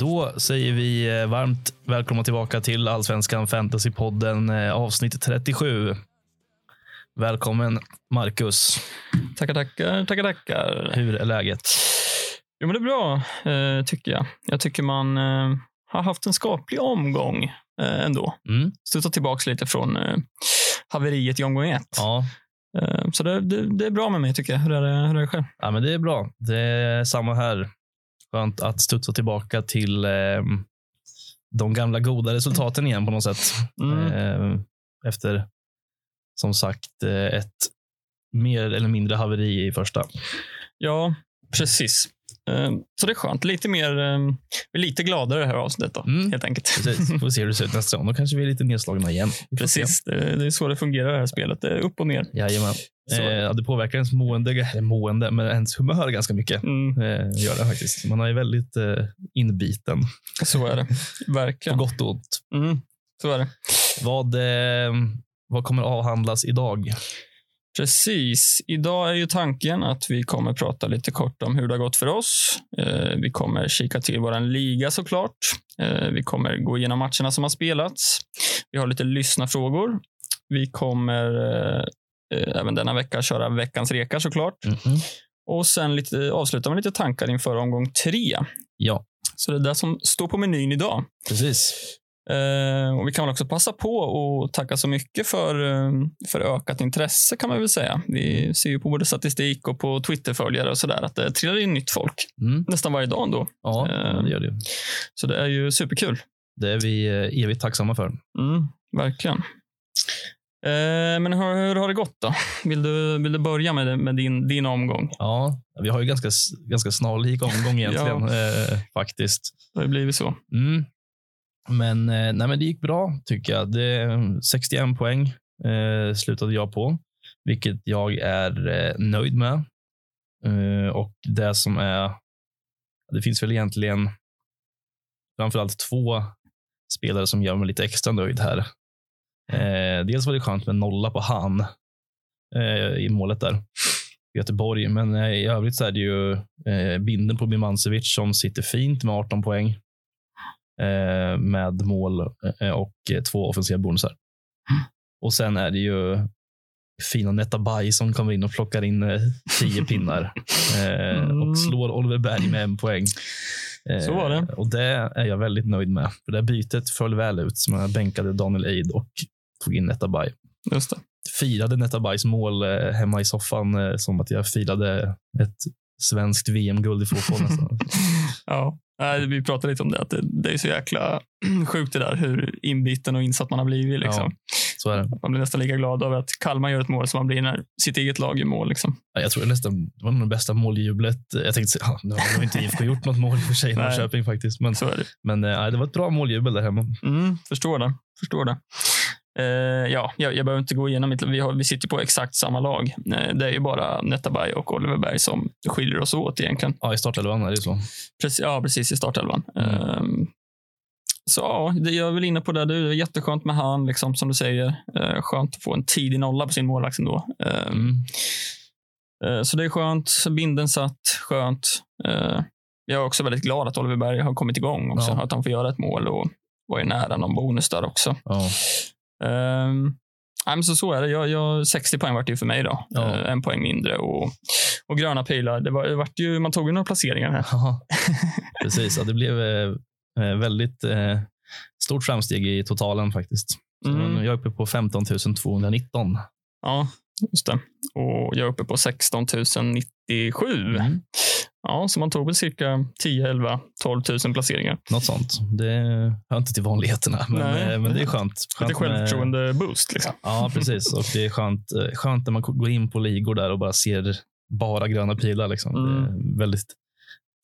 Då säger vi eh, varmt välkomna tillbaka till Allsvenskan Fantasypodden eh, avsnitt 37. Välkommen Marcus. Tackar, tackar, tackar, tackar. Hur är läget? Jo, men det är bra, eh, tycker jag. Jag tycker man har haft en skaplig omgång ändå. Mm. Studsat tillbaka lite från haveriet i omgång ett. Ja. Så det, det, det är bra med mig, tycker jag. Hur är det, hur är det själv? ja, men det är bra. Det är samma här. Skönt att studsa tillbaka till eh, de gamla goda resultaten igen på något sätt. Mm. Eh, efter, som sagt, eh, ett mer eller mindre haveri i första. Ja, precis. Eh, så det är skönt. Lite mer, eh, vi är lite gladare det här avsnittet då, Mm. helt enkelt. Precis. Får se hur det ser ut nästa gång. Då kanske vi är lite nedslagna igen. Precis, det, det är så det fungerar det här spelet. Det är upp och ner. Jajamän. Eh, det påverkar ens mående, eller mående, men ens humör ganska mycket. Mm, Eh, gör det faktiskt. Man är väldigt eh, inbiten, så är det. på Verkligen. gott och ont. Mm, så är det. Vad, eh, vad kommer avhandlas idag? Precis. Idag är ju tanken att vi kommer prata lite kort om hur det har gått för oss. Eh, vi kommer kika till vår liga såklart. Eh, vi kommer gå igenom matcherna som har spelats. Vi har lite lyssnarfrågor. Vi kommer även denna vecka köra veckans reka såklart. Och sen lite, avsluta med lite tankar inför omgång tre. Ja, Så det är det som står på menyn idag. precis. Eh, och Vi kan väl också passa på och tacka så mycket för, eh, för ökat intresse kan man väl säga. Vi ser ju på både statistik och på Twitterföljare och sådär att det trillar in nytt folk Mm. nästan varje dag ändå. Ja, Eh. det gör det. Så det är ju superkul. Det är vi eh, evigt tacksamma för. Mm, verkligen. Eh, men hur, hur har det gått då? Vill du, vill du börja med, med din, din omgång? Ja, vi har ju ganska, ganska snarlik omgång egentligen, eh, faktiskt. Det har blivit så. Mm. Men, eh, nej, men det gick bra tycker jag. Det, 61 poäng eh, slutade jag på, vilket jag är eh, nöjd med. Eh, och det som är, det finns väl egentligen framförallt två spelare som gör mig lite extra nöjd här. Eh, dels var det skönt med nolla på han eh, i målet där. Göteborg, men eh, i övrigt så är det ju eh, binden på Bimancevic som sitter fint med 18 poäng eh, med mål eh, och två offensiva bonusar. Och sen är det ju fina Netabay som kommer in och plockar in tio pinnar Mm. och slår Oliver Berg med en poäng. Så var det. Och det är jag väldigt nöjd med. För det bytet föll väl ut. Som jag bänkade Daniel Eid och tog in Netabay. Just det. Firade Netabays mål eh, hemma i soffan eh, som att jag firade ett svenskt VM-guld i fotboll. nästan. Ja, vi pratade lite om det. Att det, det är så jäkla sjukt det där hur inbiten och insatt man har blivit. Liksom. Ja. Man blir nästan lika glad över att Kalmar gör ett mål som man blir när sitt eget lag gör mål. Liksom. Ja, Jag tror det nästan det var nog det bästa måljublet. Jag tänkte, ja, nu har nog inte IFK gjort något mål i för sig i. Norrköping faktiskt. Men, Så det. men ja, det var ett bra måljubel där hemma. Mm, förstår det. Förstår det. Eh, ja, jag, jag behöver inte gå igenom mitt. Vi, har, vi sitter på exakt samma lag. Eh, det är ju bara Netabay och Oliver Berg som skiljer oss åt egentligen. Ja, i startelvan är det så. Precis, ja, precis i startelvan. Mm. Ehm, så ja, det jag är väl inne på det. Det är jätteskönt med han, liksom, som du säger. Eh, skönt att få en tidig nolla på sin målvakt ändå. Ehm, Mm. så det är skönt. Binden satt, skönt. Jag är också väldigt glad att Oliver Berg har kommit igång också. Ja. Att han får göra ett mål och var ju nära någon bonus där också. Ja. Um, nej, men så, så är det. Jag, jag, 60 poäng vart det ju för mig då. Ja. Eh, en poäng mindre och, och gröna pilar. Det var, det vart ju, man tog ju några placeringar här. Ja, Precis, ja, det blev eh, eh, väldigt eh, stort framsteg i totalen faktiskt. Mm. Jag är uppe på 15 219. Ja, just det. Och jag är uppe på 16 097. Mm. Ja, så man tog väl cirka 10, 11, 12 000 placeringar. Något sånt. Det hör inte till vanligheterna, men, Nej. eh, men det är skönt. Lite skönt med- självförtroende-boost. Liksom. Ja, precis. Och det är skönt, eh, skönt när man går in på ligor där och bara ser bara gröna pilar. Liksom. Mm. Väldigt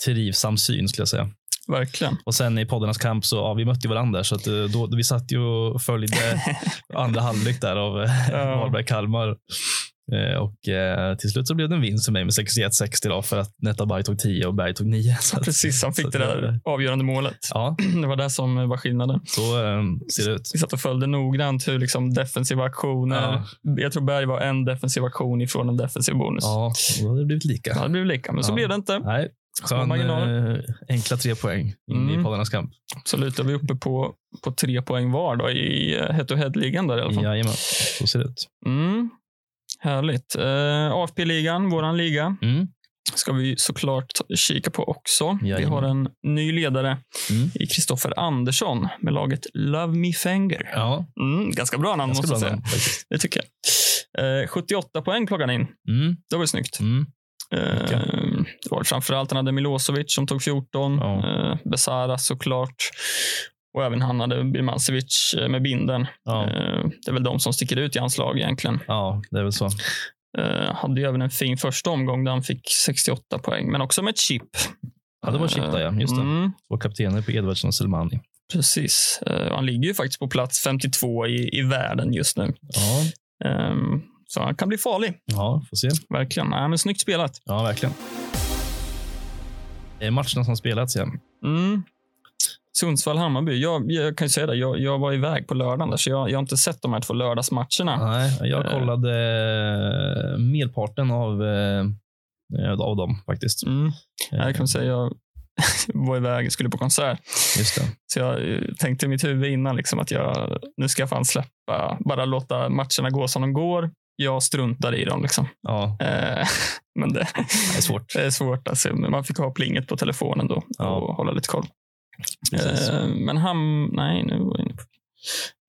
trivsam syn skulle jag säga. Verkligen. Och sen i poddarnas kamp så ja, vi mötte varandra så att, eh, då, vi satt ju och följde andra halvlek där av. Varberg-Kalmar. Eh, och eh, till slut så blev det en vinst för mig med 61-60 då, för att Netabay tog 10 och Berg tog 9. Så Precis, han så fick det där avgörande målet. Ja, Det var det som var skillnaden. så eh, ser det ut. Vi satt och följde noggrant hur liksom defensiva aktioner. Jag tror Berg var en defensiv aktion ifrån en defensiv bonus. Ja, då hade det blivit lika. Det hade blivit lika, men så Ja. blev det inte. Nej, så marginaler. eh, enkla tre poäng in Mm. i poddarnas kamp. Absolut, är vi uppe på, på tre poäng var då, i eh, head-to-head-ligan där i alla fall. Jajamän, så ser det ut. Mm. Härligt. Uh, AFP-ligan, våran liga, Mm. ska vi såklart kika på också. Vi Jajamän. har en ny ledare Mm. i Kristoffer Andersson med laget Love Me Fanger. Ja, Mm, ganska bra namn ganska måste jag bra säga. namn. Det tycker jag. Eh, 78 poäng plockade han in. Mm. Det var ju snyggt. Mm. Eh, det var framförallt han hade Milosevic som tog 14. Ja. Eh, Besara såklart. Och även han hade Birmancevic eh, med binden. Ja. Eh, det är väl de som sticker ut i hans lag egentligen. ja, det är väl så. Eh, hade ju även en fin första omgång där han fick 68 poäng, men också med ett chip. Ja, det var chip där, ja. Just det. Mm, Två kaptener på Edvardsson och Selmani. precis. Han ligger ju faktiskt på plats 52 i, i världen just nu. Ja, Ehm, så han kan bli farlig, ja, får se. verkligen. Nej, men snyggt spelat. Ja, verkligen. Det är matcherna som spelats igen. Mm. Sundsvall-Hammarby. Jag, jag kan ju säga det, jag, jag var iväg på lördagen, där, så jag, jag har inte sett de här två lördagsmatcherna. Nej, jag Eh. kollade eh, merparten av, eh, av dem faktiskt. Mm. Jag kan säga jag var iväg, skulle på konsert. Så jag eh, tänkte i mitt huvud innan liksom att jag, nu ska jag fan släppa, bara låta matcherna gå som de går. Jag struntar i dem. Liksom. Ja, Eh, men det, det är svårt. det är svårt. Alltså. Men man fick ha plinget på telefonen då Ja. och hålla lite koll. Eh, men ham, nej, nu var jag inne på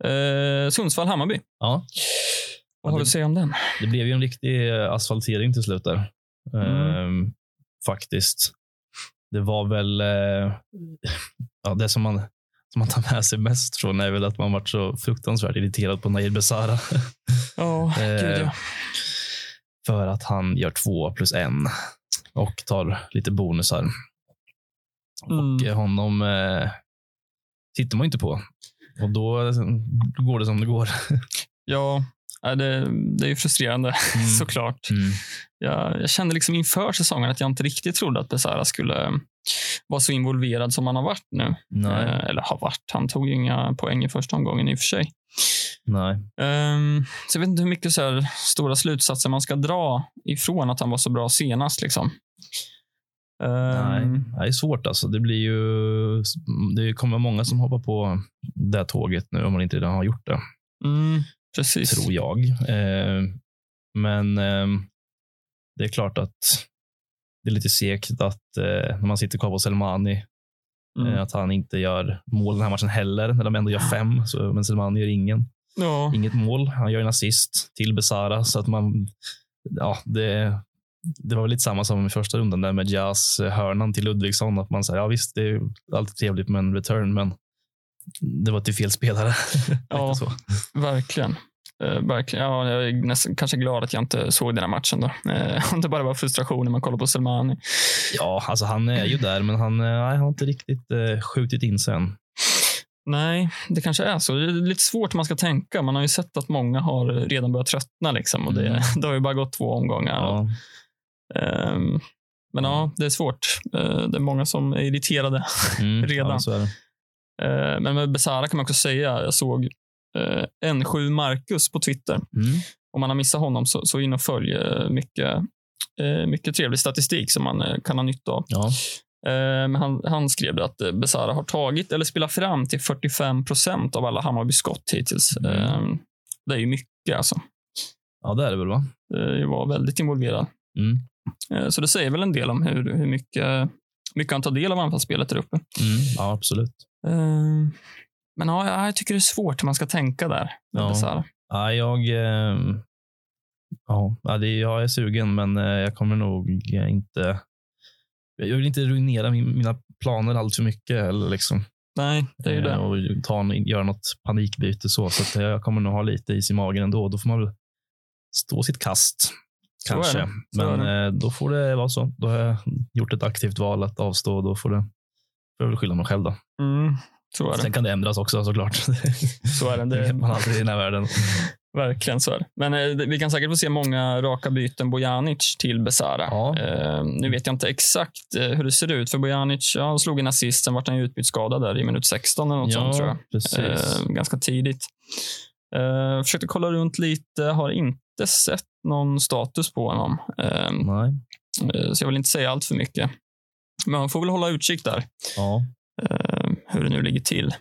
eh, Sundsvall-Hammarby. Ja, Vad har du att säga om den? det blev ju en riktig eh, asfaltering till slut där. Mm. Ehm, faktiskt. Det var väl eh, ja, det som man, som man tar med sig mest från är väl att man varit så fruktansvärt irriterad på Nair Besara. Ja, Eh, gud ja. för att han gör två plus en och tar lite bonusar. Mm. Och eh, honom eh, tittar man inte på. Och då går det som det går. Ja, det, det är ju frustrerande Mm. såklart. Mm. Jag, jag kände liksom inför säsongen att jag inte riktigt trodde att Besara skulle vara så involverad som han har varit nu. Eh, eller har varit. Han tog ju inga poäng i första omgången i och för sig. Ehm, så jag vet inte hur mycket så stora slutsatser man ska dra ifrån att han var så bra senast. Liksom. Nej, Ehm, det är svårt alltså. Det blir ju. Det kommer många som hoppar på det här tåget nu om man inte redan har gjort det, Mm, precis. tror jag. Eh, men eh, det är klart att det är lite segt att eh, när man sitter kvar på Selmani, Mm. eh, att han inte gör mål den här matchen heller, när de ändå gör fem. Så, men Selmani gör ingen, Ja, inget mål. Han gör en assist till Besara, så att man, ja, det, det var väl lite samma som i första rundan där med Jazz eh, hörnan till Ludvigsson. Att man säger, ja visst, det är alltid trevligt med en return, men det var till fel spelare. Ja. Verkligen. Eh, verkligen. Ja, jag är nästan, kanske glad att jag inte såg den här matchen. Då. Eh, om det bara var frustration när man kollar på Selmani. ja, alltså han är ju där, men han, eh, han har inte riktigt eh, skjutit in sig än. Nej, det kanske är så. Det är lite svårt hur man ska tänka. Man har ju sett att många har redan börjat tröttna. Liksom, och det, Mm. det har ju bara gått två omgångar. Ja, Ehm, men ja, det är svårt. Eh, det är många som är irriterade. mm, Redan. Ja, det. Eh, men med Besara kan man också säga, jag såg eh, N7 Marcus på Twitter. Mm. Om man har missat honom så, så in och följ mycket, mycket trevlig statistik som man kan ha nytta av. Ja, han, han skrev att Besara har tagit eller spelat fram till 45 procent av alla Hammarby skott hittills. Mm. Eh, det är ju mycket alltså. ja, det är det väl, va? Jag var väldigt involverad. Mm. Eh, så det säger väl en del om hur, hur mycket, mycket han tar del av anfallsspelet där uppe. Mm. Ja, absolut. Eh, men ja, jag- tycker det är svårt hur man ska tänka där. Med Ja. Ja, jag, ja, det, jag är sugen, men eh, jag kommer nog inte. Jag vill inte ruinera min, mina planer allt för mycket. Eller liksom, Nej, det är ju det. Och ta en, göra något panikbyte. Så, så att jag kommer nog ha lite is i magen ändå. Då får man väl stå sitt kast. Är Kanske. Men är eh, då får det vara så. Då har jag gjort ett aktivt val att avstå. Då får, det, får jag väl skylla mig själv. Då. Mm, så är det. Sen kan det ändras också såklart. Så är det. Det det man aldrig i den här världen. Verkligen så är det. Men eh, vi kan säkert få se många raka byten Bojanic till Besara. Ja. Eh, nu vet jag inte exakt eh, hur det ser ut för Bojanic. Ja, slog en assist, sen vart han ju utbytt skadad där i minut 16 eller något sånt tror jag. Eh, ganska tidigt. Eh, försökte kolla runt lite, har inte sett någon status på honom. Nej. eh, så jag vill inte säga allt för mycket. Men man får väl hålla utkik där, Ja. eh, hur det nu ligger till.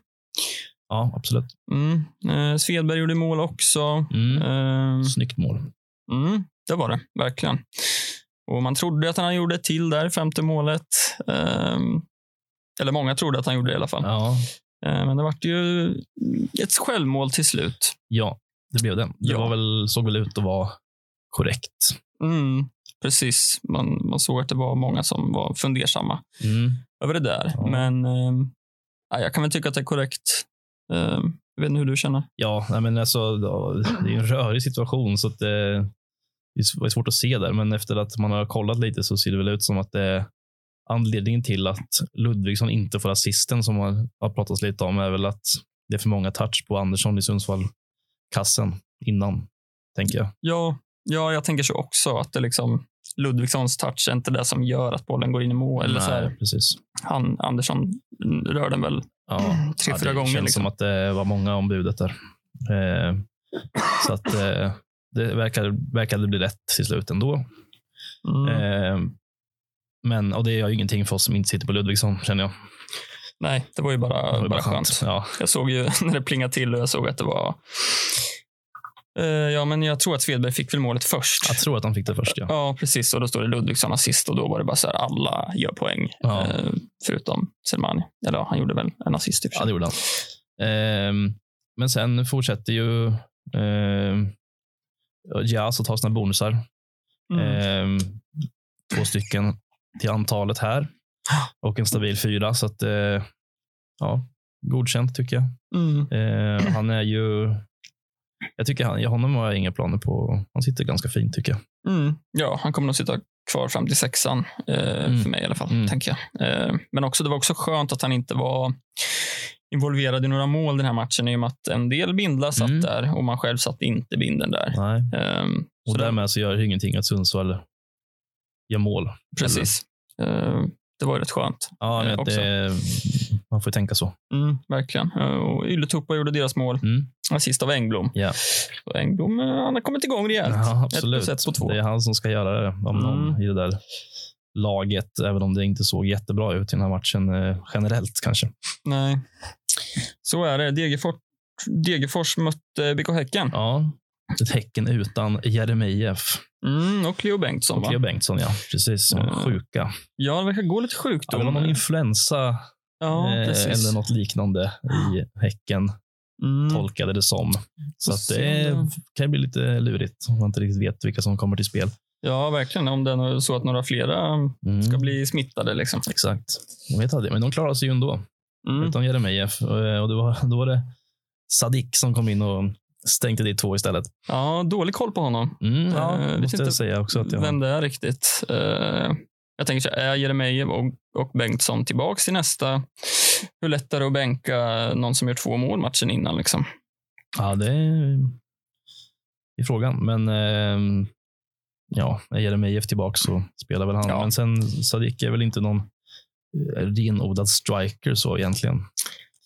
ja, absolut. Mm. Eh, Svedberg gjorde mål också. Mm. Eh, Snyggt mål. Mm, det var det, verkligen. Och man trodde att han gjorde ett till där, femte målet. Ehm, eller många trodde att han gjorde det i alla fall. Ja, Ehm, men det vart ju ett självmål till slut. ja det blev det. Det Ja. var väl, såg väl ut att vara korrekt. Mm, precis. Man, man såg att det var många som var fundersamma Mm. över det där. Ja. Men ja, jag kan väl tycka att det är korrekt. Ehm, jag vet inte hur du känner. Ja, nej, men alltså, det är en rörig situation så att det, det är svårt att se där. Men efter att man har kollat lite så ser det väl ut som att det anledningen till att Ludvigsson inte får assisten som har, har pratats lite om är väl att det är för många touch på Andersson i Sundsvall kassen innan, tänker jag. Ja, ja, jag tänker så också. Att det liksom Ludvigssons touch är inte det som gör att bollen går in i mål. Eller så här, Nej, precis. han, Andersson rör den väl Ja, tre, ja, fyra det gånger. känns Liksom. som att det var många om budet där. Eh, så att eh, det verkade, verkade bli rätt till slut ändå. Mm. Eh, men, och det gör ju ingenting för oss som inte sitter på Ludvigsson, känner jag. Nej, det var ju bara, var bara skönt. Ja, Jag såg ju när det plingade till och jag såg att det var... Eh, ja, men jag tror att Svedberg fick väl målet först. jag tror att han fick det först. Ja. Ja, precis. Och då står det Ludvigsson assist och då var det bara så här, alla gör poäng. Ja. Eh, förutom Selmani. Eller ja, han gjorde väl en assist i och för Ja, sig. det gjorde han. Ehm, men sen fortsätter ju ehm, Jazz att ta sina bonusar. Mm. Ehm, två stycken till antalet här och en stabil fyra. Så att, eh, ja, godkänt tycker jag. Mm. Eh, han är ju... Jag tycker han, honom har jag inga planer på. Han sitter ganska fint tycker jag. Mm. Ja, han kommer nog sitta kvar fram till sexan. Eh, Mm. För mig i alla fall, Mm. tänker jag. Eh, men också, det var också skönt att han inte var involverad i några mål den här matchen i och med att en del bindlar satt Mm. där och man själv satt inte binden där. Nej. Ehm, Och därmed så gör det ingenting att Sundsvall gör mål. Precis. Eh, det var ju rätt skönt. Ja, Eh, men också. det, man får ju tänka så. Mm, verkligen. Eh, och Ylätupa gjorde deras mål. Mm. Assist av Engblom. Ja. Och Engblom eh, han har kommit igång rejält. Ja, absolut. ett på två. Det är han som ska göra det, om någon Mm. i det där laget, även om det inte såg jättebra ut i den här matchen eh, generellt kanske. Nej. Så är det. Degerfors, Degerfors mötte BK Häcken. Ja, ett Häcken utan Jeremejeff Mm, och Leo Bengtsson. och Va? Leo Bengtsson, ja. Precis. Mm. sjuka. Ja, det verkar gå lite Ja, sjukdom. det var någon influensa ja, eh, eller något liknande i Häcken, Mm. tolkade det som. Så att det kan bli lite lurigt om man inte riktigt vet vilka som kommer till spel. Ja, verkligen. Om det är så att några flera Mm. ska bli smittade. Liksom. Exakt. Jag vet aldrig, men de klarade sig ju ändå. Mm. utan Jeremejeff. Eh, Och det var, då var det Sadik som kom in och stänkte dit två istället. Ja, dålig koll på honom. Mm, ja, vet måste jag inte säga också. Att jag, Vem det är riktigt. Eh, jag tänker så här, är Jeremejeff och, och Bengtsson tillbaks till nästa? Hur lätt är det att bänka någon som gör två mål matchen innan? Liksom? Ja, det är i frågan. Men eh, ja, är Jeremejeff tillbaka så spelar väl han. Ja. Men sen Sadik är väl inte någon eh, renodlad striker så egentligen.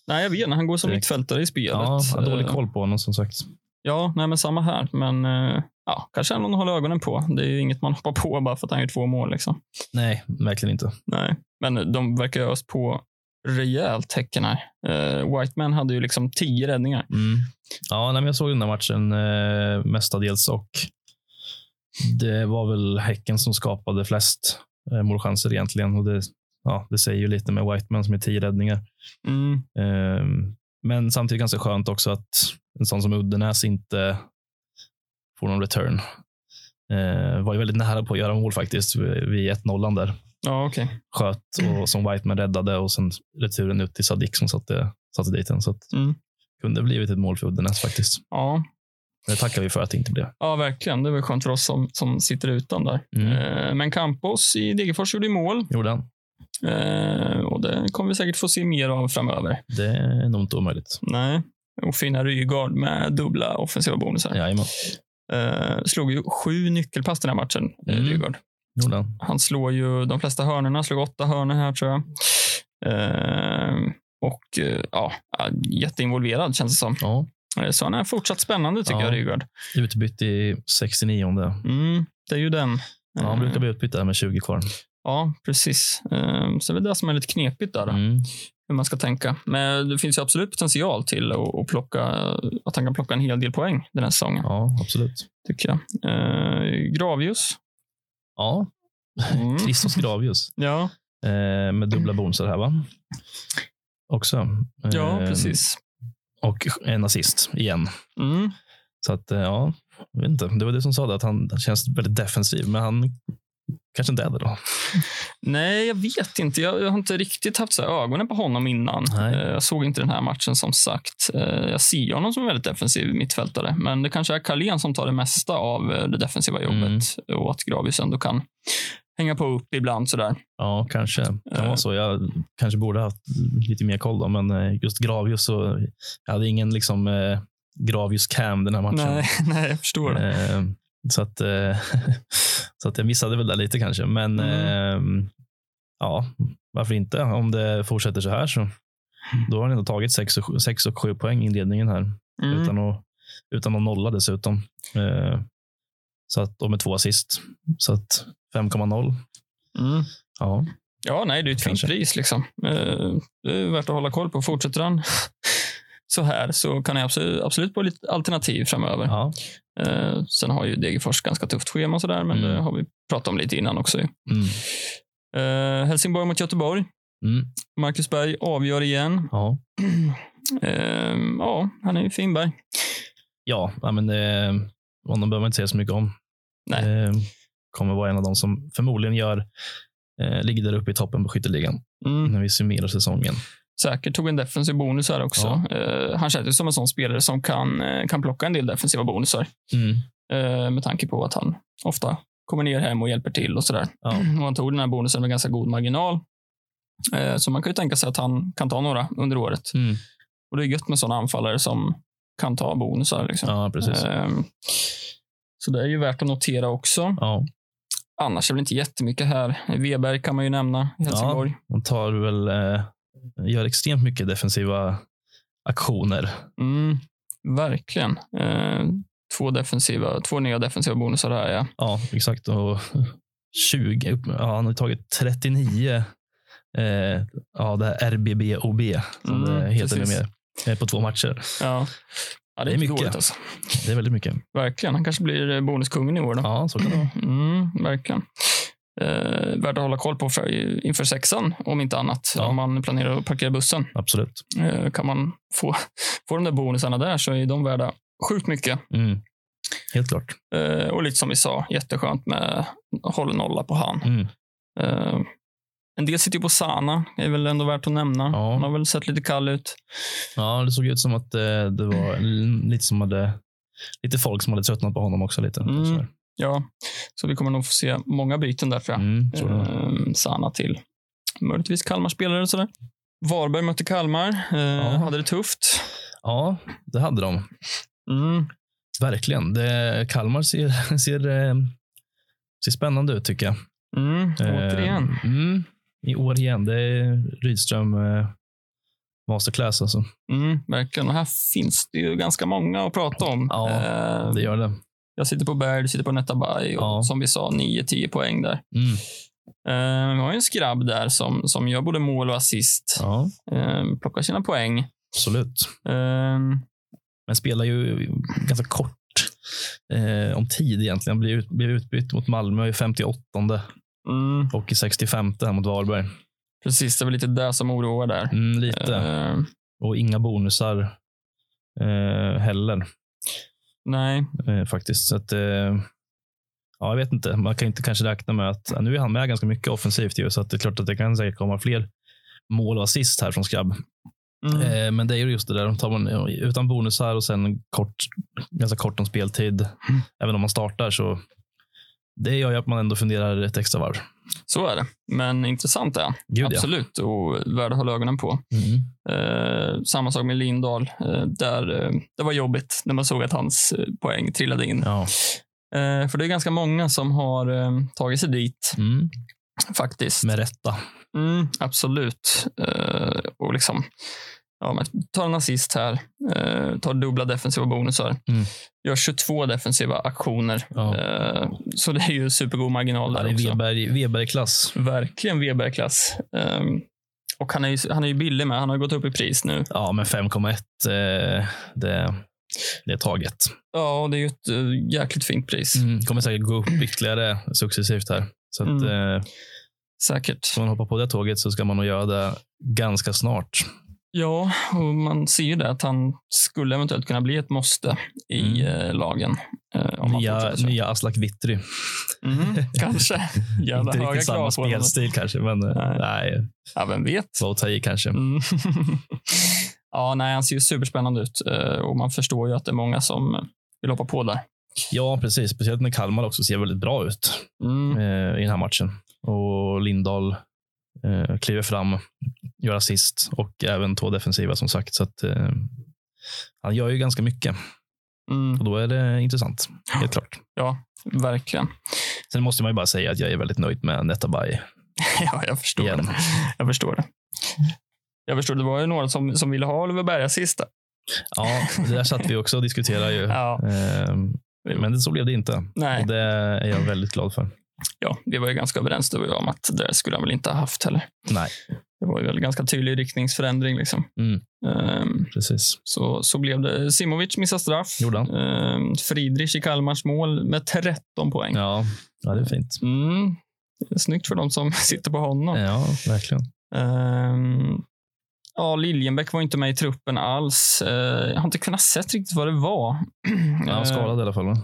Nej, jag vet inte. Han går som Direkt. mittfältare i spelet. Ja, jag har dålig Eh, koll på honom som sagt. Ja, nej, men samma här. Men eh, ja, kanske någon hålla ögonen på. Det är ju inget man hoppar på bara för att han gör två mål. Liksom. Nej, verkligen inte. Nej, men de verkar öst på rejält Häcken här. Eh, Whiteman hade ju liksom tio räddningar. Mm. Ja, nej, jag såg den där matchen eh, mestadels och det var väl Häcken som skapade flest eh, målchanser egentligen. Och det, ja, det säger ju lite med Whiteman som är tio räddningar. Mm. Eh, men samtidigt ganska skönt också att en sån som Uddenäs inte får någon return. Eh, var ju väldigt nära på att göra mål faktiskt vid 1-0 där. Ja, okej. Sköt och som Whiteman räddade och sen returen ut till Sadik som satte, satte dit den. Så att Mm. kunde blivit ett mål för Uddenäs faktiskt. Ja. Det tackar vi för att det inte blev. ja, verkligen. Det var skönt för oss som, som sitter utan där. Mm. Eh, men Campos i Degerfors gjorde mål. Gjorde han. Eh, och det kommer vi säkert få se mer av framöver. Det är nog inte omöjligt. Nej. och fina Rygaard med dubbla offensiva bonusar. Jajamän. Eh, slog ju sju nyckelpass den här matchen, mm. Mm. Rygaard. Han. Slår ju de flesta hörnorna, slog åtta hörnor här tror jag. Eh, och eh, ja, jätteinvolverad känns det som. Ja. Eh, Så han är fortsatt spännande tycker Ja. jag, Rygaard. Utbytt i 69. Mm, det är ju den. Ja, han Eh, brukar bli utbytt där med 20 kvar. Ja, precis. Eh, Så det är det som är lite knepigt där. Mm. hur man ska tänka. Men det finns ju absolut potential till att, plocka, att han kan plocka en hel del poäng den här säsongen, Ja, absolut. tycker jag. Eh, Gravius. Ja, Mm. Christos Gravius. Ja, Eh, med dubbla bonusar här, va? Också. ja precis. Och en assist igen. Mm. Så att, eh, ja, jag vet inte. Det var du som sa det, att han känns väldigt defensiv, men han kanske inte är det då. Nej, jag vet inte. Jag, jag har inte riktigt haft så ögonen på honom innan. Nej. Eh, Jag såg inte den här matchen som sagt. Eh, Jag ser honom som en väldigt defensiv mittfältare, men det kanske är Carlén som tar det mesta av eh, det defensiva jobbet och att Gravius ändå kan hänga på upp ibland sådär. Ja, kanske. Kan vara så. Jag kanske borde haft lite mer koll då, men just Gravius så jag hade ingen liksom Gravius cam den här matchen. Nej, nej, jag förstår det. Så att, eh, så att jag missade väl det lite kanske. Men Mm. eh, ja, varför inte? Om det fortsätter så här så då har han ändå tagit 6 och, sex och 7 poäng i inledningen här Mm. utan, att, utan att nolla dessutom. Eh, så att, och med två assist. Så att 5,0. Mm. Ja, Ja, nej, det är ett fint Kanske. pris. Liksom. Eh, Det är värt att hålla koll på. Fortsätter han så här så kan jag absolut, absolut få lite alternativ framöver. ja. Eh, Sen har ju Degerfors ganska tufft schema och sådär, men Mm. det har vi pratat om lite innan också. Mm. Eh, Helsingborg mot Göteborg. Mm. Marcus Berg avgör igen. Ja. Eh, Ja, han är ju Finberg. Ja, men det, honom behöver man inte säga så mycket om. Nej. Eh, kommer vara en av de som förmodligen gör, eh, ligger där uppe i toppen på skytteligan Mm. när vi summerar säsongen. Säkert tog en defensiv bonus här också. Eh, Han känns ju som en sån spelare som kan, eh, kan plocka en del defensiva bonusar. Mm. Eh, med tanke på att han ofta kommer ner hem och hjälper till och sådär. Ja. Och han tog den här bonusen med ganska god marginal. Eh, så man kan ju tänka sig att han kan ta några under året. Mm. Och det är gött med sådana anfallare som kan ta bonusar. Liksom. Ja, precis. Eh, så det är ju värt att notera också. Ja, Annars är det väl inte jättemycket här. Weberg kan man ju nämna i Helsingborg. de tar väl, eh, gör extremt mycket defensiva aktioner. Mm, verkligen. Eh, två, defensiva, två nya defensiva bonusar här. Ja. Ja, exakt. Och 20, upp- ja, han har tagit 39 eh, ja, det här RBB-OB som Mm, det heter precis. med, eh, på två matcher. Ja. Ja, det är, Det är mycket. dåligt alltså. Det är väldigt mycket. Verkligen. Han kanske blir eh, bonuskungen i år. Då. Ja, så kan det vara. Mm, verkligen. Eh, värd att hålla koll på för, inför sexan, om inte annat. Ja. Om man planerar att parkera bussen. Absolut. Eh, kan man få, få de där bonusarna där så är de värda sjukt mycket. Mm. Helt klart. Eh, och lite som vi sa, jätteskönt med håll nolla på han. Mm. Eh, en del sitter ju på Sana, är väl ändå värt att nämna. Ja. Han har väl sett lite kall ut. Ja, det såg ut som att eh, det var lite som hade lite folk som hade tröttnat på honom också. lite. Mm. Ja, så vi kommer nog få se många byten där jag. mm, så, Eh, Sana till möjligtvis Kalmar-spelare och sådär. Varberg mötte Kalmar. Eh, Ja. Hade det tufft. ja, det hade de. Mm. Verkligen. Det, Kalmar ser, ser, eh, ser spännande ut tycker jag. Mm. Återigen. Eh, mm, I år igen. Det är Rydström eh, masterclass alltså. Mm, verkligen. Och här finns det ju ganska många att prata om. Ja, Eh, Det gör det. Jag sitter på Berg, du sitter på Netabay och Ja. som vi sa 9-10 poäng där. Mm. Eh, vi har ju en skrabb där som, som gör både mål och assist. Ja, Eh, plockar sina poäng. absolut. Eh, Men spelar ju ganska kort eh, om tid egentligen. Blev, ut, blev utbytt mot Malmö i 58 mm, och i 65 här mot Varberg. precis, det är väl lite det som oroar där. Mm, lite. Och inga bonusar heller nej, eh, faktiskt. Så att, eh, ja, jag vet inte. Man kan inte kanske räkna med att nu är han med ganska mycket offensivt ju, så att det är klart att det kan säkert komma fler mål och assist här från Skrabb. mm, Eh, men det är ju just det där, tar man utan bonusar och sen kort, ganska kort om speltid, även om man startar så det gör ju att man ändå funderar ett extra varv. Så är det. Men intressant är han. Gud, Absolut. Och värd att hålla ögonen på. Ja. Mm. Eh, samma sak med Lindahl. Eh, där, eh, det var jobbigt när man såg att hans eh, poäng trillade in. Ja. Eh, för det är ganska många som har eh, tagit sig dit Mm. faktiskt. Med rätta. Mm, absolut. Och liksom, ja, men tar en assist här, eh, tar dubbla defensiva bonusar, Mm. gör 22 defensiva aktioner. Ja. Eh, så det är ju supergod marginal Ja, där det är också. Weberg, Weberg-klass. Verkligen Weberg-klass. Eh, och han är, ju, han är ju billig med. Han har gått upp i pris nu. Ja, men 5,1 eh, det, det är taget. Ja, det är ju ett eh, jäkligt fint pris. Mm. Kommer säkert gå upp ytterligare successivt här. Så att, Mm. eh, Säkert. ska man hoppa på det tåget så ska man nog göra det ganska snart. Ja, och man ser ju det att han skulle eventuellt kunna bli ett måste i Mm. eh, lagen. Eh, om Nya, så. nya Aslak Witry. Mm, kanske. Jävla Inte riktigt samma på honom. spelstil kanske, men eh, Nej. nej, Ja, vem vet? att ta i kanske. Mm. ja, nej, han ser ju superspännande ut och man förstår ju att det är många som vill hoppa på där. Ja, precis. Speciellt när Kalmar också ser väldigt bra ut Mm. i den här matchen. Och Lindahl eh, kliver fram, gör assist och även två defensiva som sagt. Så att, eh, han gör ju ganska mycket Mm. och då är det intressant. Helt klart. Ja, verkligen. Sen måste man ju bara säga att jag är väldigt nöjd med Netabay. ja, jag förstår Igen. det. Jag förstår det. Jag förstår, det var ju några som, som ville ha Oliver Berga sista. Ja, det där satt vi också och diskuterade ju. Ja. Eh, men så blev det inte. Nej. Och det är jag väldigt glad för. Ja, vi var ju ganska överens du och jag om att det skulle han väl inte ha haft heller. Nej, Det var ju väl ganska tydlig riktningsförändring. Liksom. Mm. Ehm, precis. så, så blev det. Simovic missar straff. Ehm, Friedrich i Kalmars mål med 13 poäng. Ja, ja det är fint. Mm. Det är snyggt för de som sitter på honom. Ja, verkligen. Ehm, ja, Liljenbäck var inte med i truppen alls. Eh, jag har inte kunnat se riktigt vad det var. Ja, han skadad i alla fall.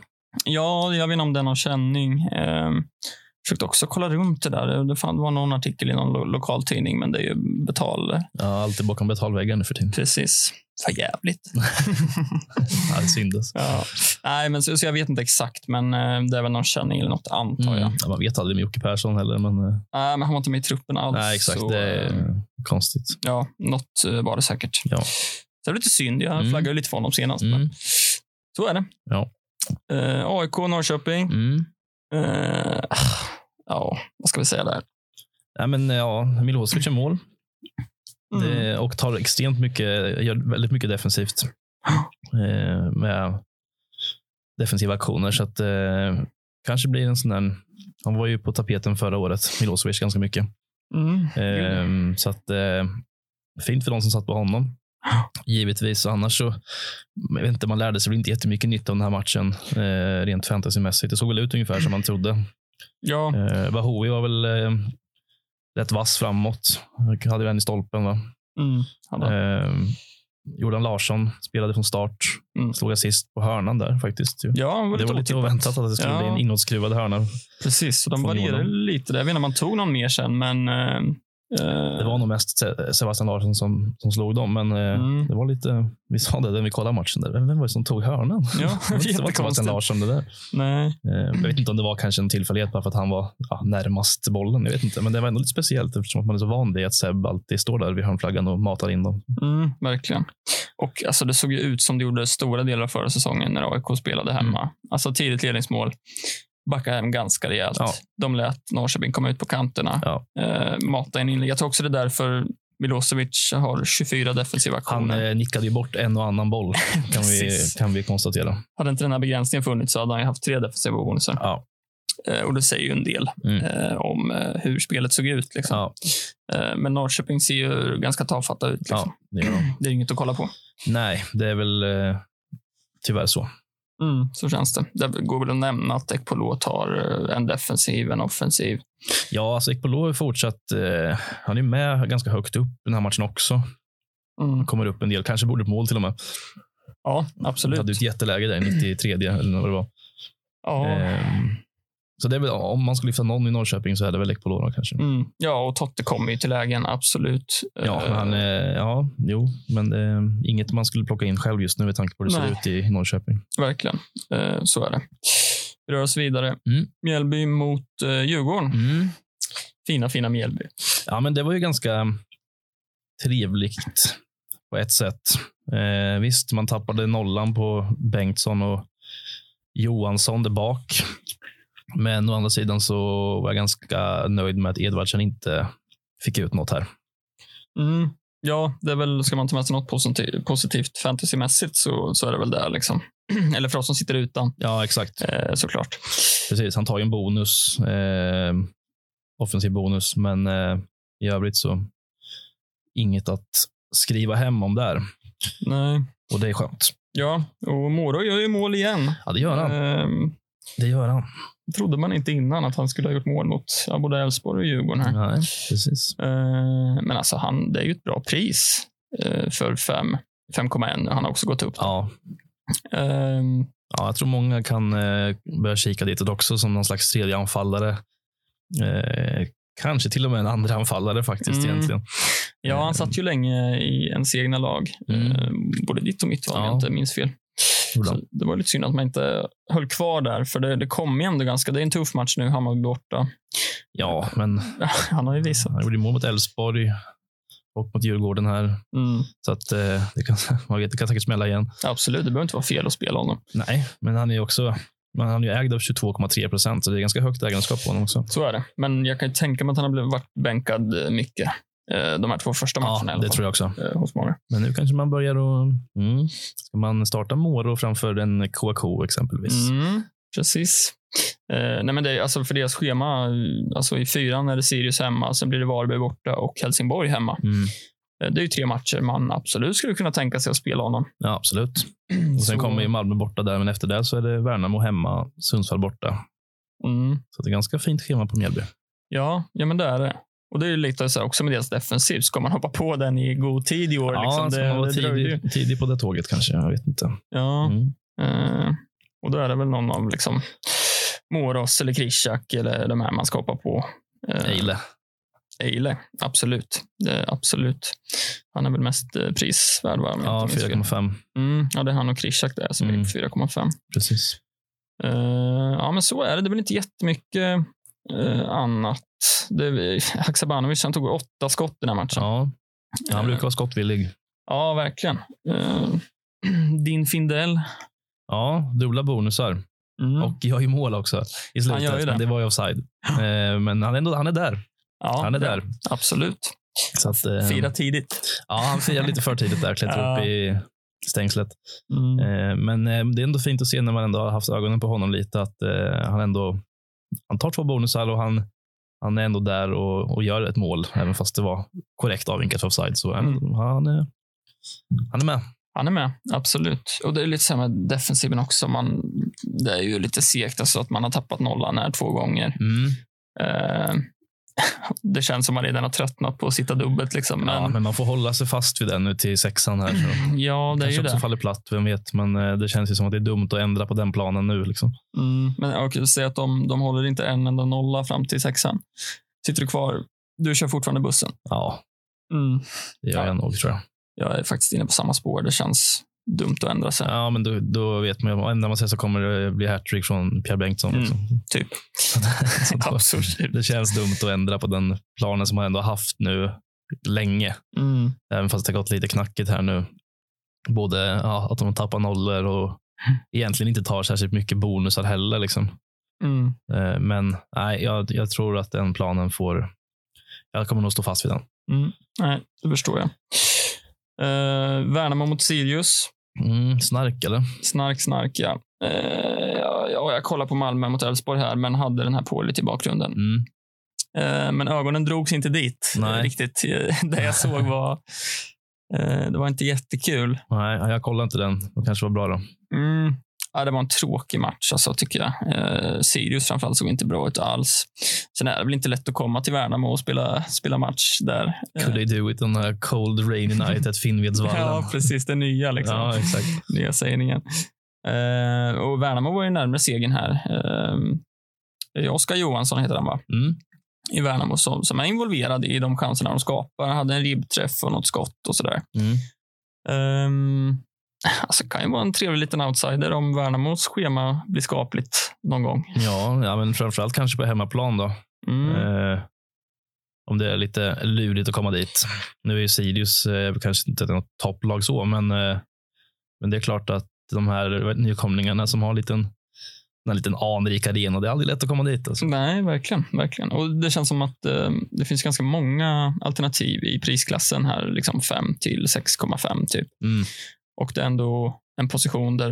Ja, jag vet inte om är någon känning. Um, försökte också kolla runt det där. Det var någon artikel i någon lo- lokal tidning, men det är ju betal. Ja, alltid bakom betalväggen för tiden. Precis. För jävligt. Ja, det syndes. ja. Nej, men så, så jag vet inte exakt, men eh, det är väl någon känning eller något, antar jag. Mm. Ja, man vet aldrig med Jocke Persson heller, men eh, Nej, men han var inte med i truppen alls. nej, exakt. så, det är eh, konstigt. Ja, något eh, var det säkert. Ja. Så det är lite synd. Jag Mm. flaggade lite för honom senast. Men Mm. så är det. Ja. Eh, AIK, Norrköping. Mm. Eh, ja, vad ska vi säga där? Nej, men ja, Milosevic är mål Mm. det, och tar extremt mycket, gör väldigt mycket defensivt eh, med defensiva aktioner. Så att eh, kanske blir en sån där. Han var ju på tapeten förra året, Milosevic, ganska mycket. Mm. Ehm, så att, eh, fint för de som satt på honom. Givetvis. Annars så, jag vet inte, man lärde sig väl inte jättemycket nytt av den här matchen eh, rent fantasymässigt. Det såg väl ut ungefär som man trodde. Ja, Eh, Bahoui var väl eh, rätt vass framåt. Hade ju en i stolpen. Va? mm. han Eh, Jordan Larsson spelade från start. Mm. Slog assist på hörnan där faktiskt. ju. ja, Det var lite otippat. oväntat att det skulle Ja. bli en inåtskruvad hörna. Precis, så de varierade Jonan. lite där. Jag vet inte om man tog någon mer sen, men... eh, Det var nog mest Se- Sebastian Larsson som, som slog dem, men eh, Mm. det var lite, vi sa det när vi kollade matchen, där. vem var det som tog hörnan? Ja, det var inte Sebastian. Larsson det där. Nej. Eh, Jag vet inte om det var kanske en tillfällighet bara för att han var ja, närmast bollen. Jag vet inte, men det var ändå lite speciellt eftersom man är så van vid att Seb alltid står där vid hörnflaggan och matar in dem. Mm, verkligen. Och alltså, det såg ju ut som det gjorde stora delar av förra säsongen när AIK spelade hemma. Alltså tidigt ledningsmål. Backa hem ganska rejält. Ja. De lät Norrköping komma ut på kanterna. Ja. Eh, mata in inlägg. Jag tror också det är därför Milosevic har 24 defensiva Han aktioner. eh, nickade ju bort en och annan boll, kan vi, kan vi konstatera. Hade inte den här begränsningen funnits så hade han ju haft tre defensiva bonusar. Ja. Eh, och det säger ju en del Mm. eh, om eh, hur spelet såg ut. Liksom. Ja, Eh, men Norrköping ser ju ganska tafatta ut. Liksom. ja, det de. Det är inget att kolla på. Nej, det är väl eh, tyvärr så. Mm, så känns det. Det går väl att nämna att Ekpolo tar eh, en defensiv, en offensiv. Ja, alltså Ekpolo är fortsatt, eh, han är med ganska högt upp i den här matchen också. Mm. Kommer upp en del, kanske borde ett mål till och med. Ja, Han absolut. hade ju ett jätteläge där, 93 eller vad det var. Ja. Ehm, så det är väl, om man ska lyfta någon i Norrköping så är det väl Ekpolo då kanske. Mm. ja, och Totte kommer ju till lägen, absolut. Ja, Eh, han, är- ja, jo, men det är inget man skulle plocka in själv just nu med tanke på hur det Nej. ser ut i Norrköping. Verkligen. Eh, så är det. Vi rör oss vidare. Mm. Mjällby mot eh, Djurgården. Mm. Fina, fina Mjällby. Ja, men det var ju ganska trevligt på ett sätt. Eh, visst, man tappade nollan på Bengtsson och Johansson där bak. Men å andra sidan så var jag ganska nöjd med att Edvardsen inte fick ut något här. Mm. Ja, det är väl, ska man ta med sig något positivt, positivt fantasymässigt så, så är det väl det. Liksom. Eller för oss som sitter utan, Ja, exakt. eh, såklart. Precis. Han tar ju en bonus. Eh, offensiv bonus, men eh, i övrigt så inget att skriva hem om där. Nej. Och det är skönt. Ja, och Moro gör ju mål igen. Ja, det gör han. Ehm, Det gör han. Trodde man inte innan att han skulle ha gjort mål mot ja, både Elfsborg och Djurgården. Här. Nej, precis. Eh, men alltså, han, det är ju ett bra pris eh, för fem- 5,1. Han har också gått upp. Ja, Ehm, Ja, jag tror många kan eh, börja kika ditåt också som någon slags tredje anfallare. Eh, kanske till och med en andra anfallare faktiskt Mm. egentligen. ja, han satt ju länge i ens egna lag. Mm. Eh, både ditt och mitt, om Ja. jag inte minns fel. Det var lite synd att man inte höll kvar där, för det, det kom ju ändå ganska... Det är en tuff match nu, Hammarby borta. Ja, men Han har ju visat. han gjorde mål mot Elfsborg och mot Djurgården här. Mm, Så att eh, det kan, det kan säkert smälla igen. absolut, det behöver inte vara fel att spela honom. Nej, men han är ju också men han är ju ägd av 22,3 procent, så det är ganska högt ägandeskap på honom också. Så är det. Men jag kan ju tänka mig att han har blivit, varit bänkad eh, mycket. Eh, De här två första matcherna Ja, det tror jag också. eh, hos många. Men nu kanske man börjar och mm, Ska man starta Moro framför en KK exempelvis? Mm, precis. Eh, nej men det alltså för deras schema, alltså i fyran är det Sirius hemma, sen blir det Varberg borta och Helsingborg hemma. Mm. Eh, det är ju tre matcher man absolut skulle kunna tänka sig att spela honom. Ja, absolut. Och sen Så- kommer ju Malmö borta där, men efter det så är det Värnamo hemma, Sundsvall borta. Mm. Så det är ganska fint schema på Mjällby. Ja, ja, men det är det. Och det är lite så också med deras defensiv. Ska man hoppa på den i god tid i år? Ja, liksom, det, man vara tidig, tidig på det tåget kanske. Jag vet inte. Ja, Mm. eh, och då är det väl någon av liksom Moros eller Krishak eller de här man ska hoppa på. Eh, Eile. Eile, absolut. Absolut. Han är väl mest eh, prisvärd, va? Ja, inte minns fel. 4,5. Mm, ja, det är han och Krishak där som Mm. är på 4,5. Precis. Eh, ja, men så är det. Det är väl inte jättemycket uh, annat. Det, Haksabanovic, han tog åtta skott i den här matchen. Ja, han brukar vara skottvillig. Ja, verkligen. Eh, din Findell. Ja, dubbla bonusar. Mm. Och gör ju mål också i slutet. gör ju det. Men det var ju offside. Eh, Men han är, ändå, han är där. ja, Han är där. Absolut. Så att, eh, Fira tidigt. Ja, han firade lite för tidigt där. Klättrade Ja. upp i stängslet. Mm. Eh, Men eh, det är ändå fint att se när man ändå har haft ögonen på honom lite att eh, han ändå han tar två bonusar och han, han är ändå där och, och gör ett mål, även fast det var korrekt avvinkat för offside. Så Mm. han, är, han är med. Han är med, absolut. Och det är lite här med defensiven också. Man, det är ju lite segt alltså att man har tappat nollan här två gånger. Mm. Eh, det känns som man redan har tröttnat på att sitta dubbelt. Liksom. Men, Ja, ja, men man får hålla sig fast vid den nu till sexan här. Så. det är Kanske ju också det. faller platt, vem vet. Men eh, det känns ju som att det är dumt att ändra på den planen nu. Liksom. Mm, men okej, säg att de, de håller inte en enda nolla fram till sexan. Sitter du kvar? Du kör fortfarande bussen. Ja, Mm. det gör Ja. jag nog tror jag. Jag är faktiskt inne på samma spår. Det känns dumt att ändra sig. Ja, men då, då vet man ju. Ändrar man sig så kommer det bli hattrick från Pierre Bengtsson. Mm. Typ. Så då- Absolut. det känns dumt att ändra på den planen som man ändå har haft nu länge. Mm. Även fast det har gått lite knackigt här nu. Både ja, att de tappar nollor och egentligen inte tar särskilt mycket bonusar heller. Liksom. Mm. Eh, Men nej, jag, jag tror att den planen får... Jag kommer nog stå fast vid den. Mm. Nej, det förstår jag. Uh, Värnamo mot Sirius. Mm, snark eller? Snark, snark, ja. Eh, ja, ja. Jag kollar på Malmö mot Elfsborg här, men hade den här på lite i bakgrunden. Mm. Eh, men ögonen drogs inte dit eh, Nej. riktigt. Det jag såg var... eh, det var inte jättekul. Nej, jag kollar inte den. Det kanske var bra då. Mm. Ja, det var en tråkig match, alltså, tycker jag. Eh, Sirius framförallt såg inte bra ut alls. Sen är det väl inte lätt att komma till Värnamo och spela, spela match där. Eh, Could they do it on a cold rainy night at Finnvedsvallen? ja, precis. Det nya. Liksom. Ja, exakt. nya sägningen. Eh, och Värnamo var ju närmare segern här. Eh, Oskar Johansson heter han, va? Mm. I Värnamo som, som är involverad i de chanserna de skapar. Hade en ribbträff och något skott och sådär. Mm. Um, alltså kan ju vara en trevlig liten outsider om Värnamos schema blir skapligt någon gång. Ja, ja, men framförallt kanske på hemmaplan då. Mm. Eh, om det är lite lurigt att komma dit. Nu är ju Sirius eh, kanske inte något topplag så, men, eh, men det är klart att de här nykomlingarna som har en liten, en liten anrik arena, det är aldrig lätt att komma dit. Alltså. Nej, verkligen. verkligen. Och Det känns som att eh, det finns ganska många alternativ i prisklassen här. Liksom 5 till 6,5 typ. Mm. Och det är ändå en position där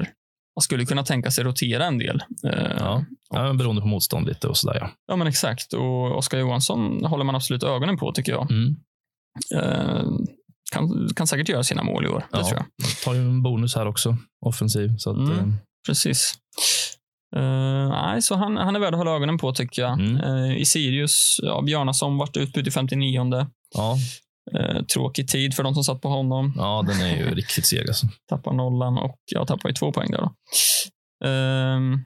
man skulle kunna tänka sig rotera en del. Eh, Ja. Ja, men beroende på motstånd lite och sådär. Ja. ja, men exakt. Och Oskar Johansson håller man absolut ögonen på, tycker jag. Mm. Eh, kan, kan säkert göra sina mål i år. Det Ja. tror jag. Tar ju en bonus här också, offensiv. Så att, Mm. eh, Precis. Eh, nej, så han, han är värd att hålla ögonen på, tycker jag. Mm. Eh, I Sirius, ja, Bjarnason vart utbytt i 59 ja, Eh, tråkig tid för de som satt på honom. ja, den är ju riktigt seg. Alltså. Tappar nollan och jag tappar ju två poäng där. Då. Ehm,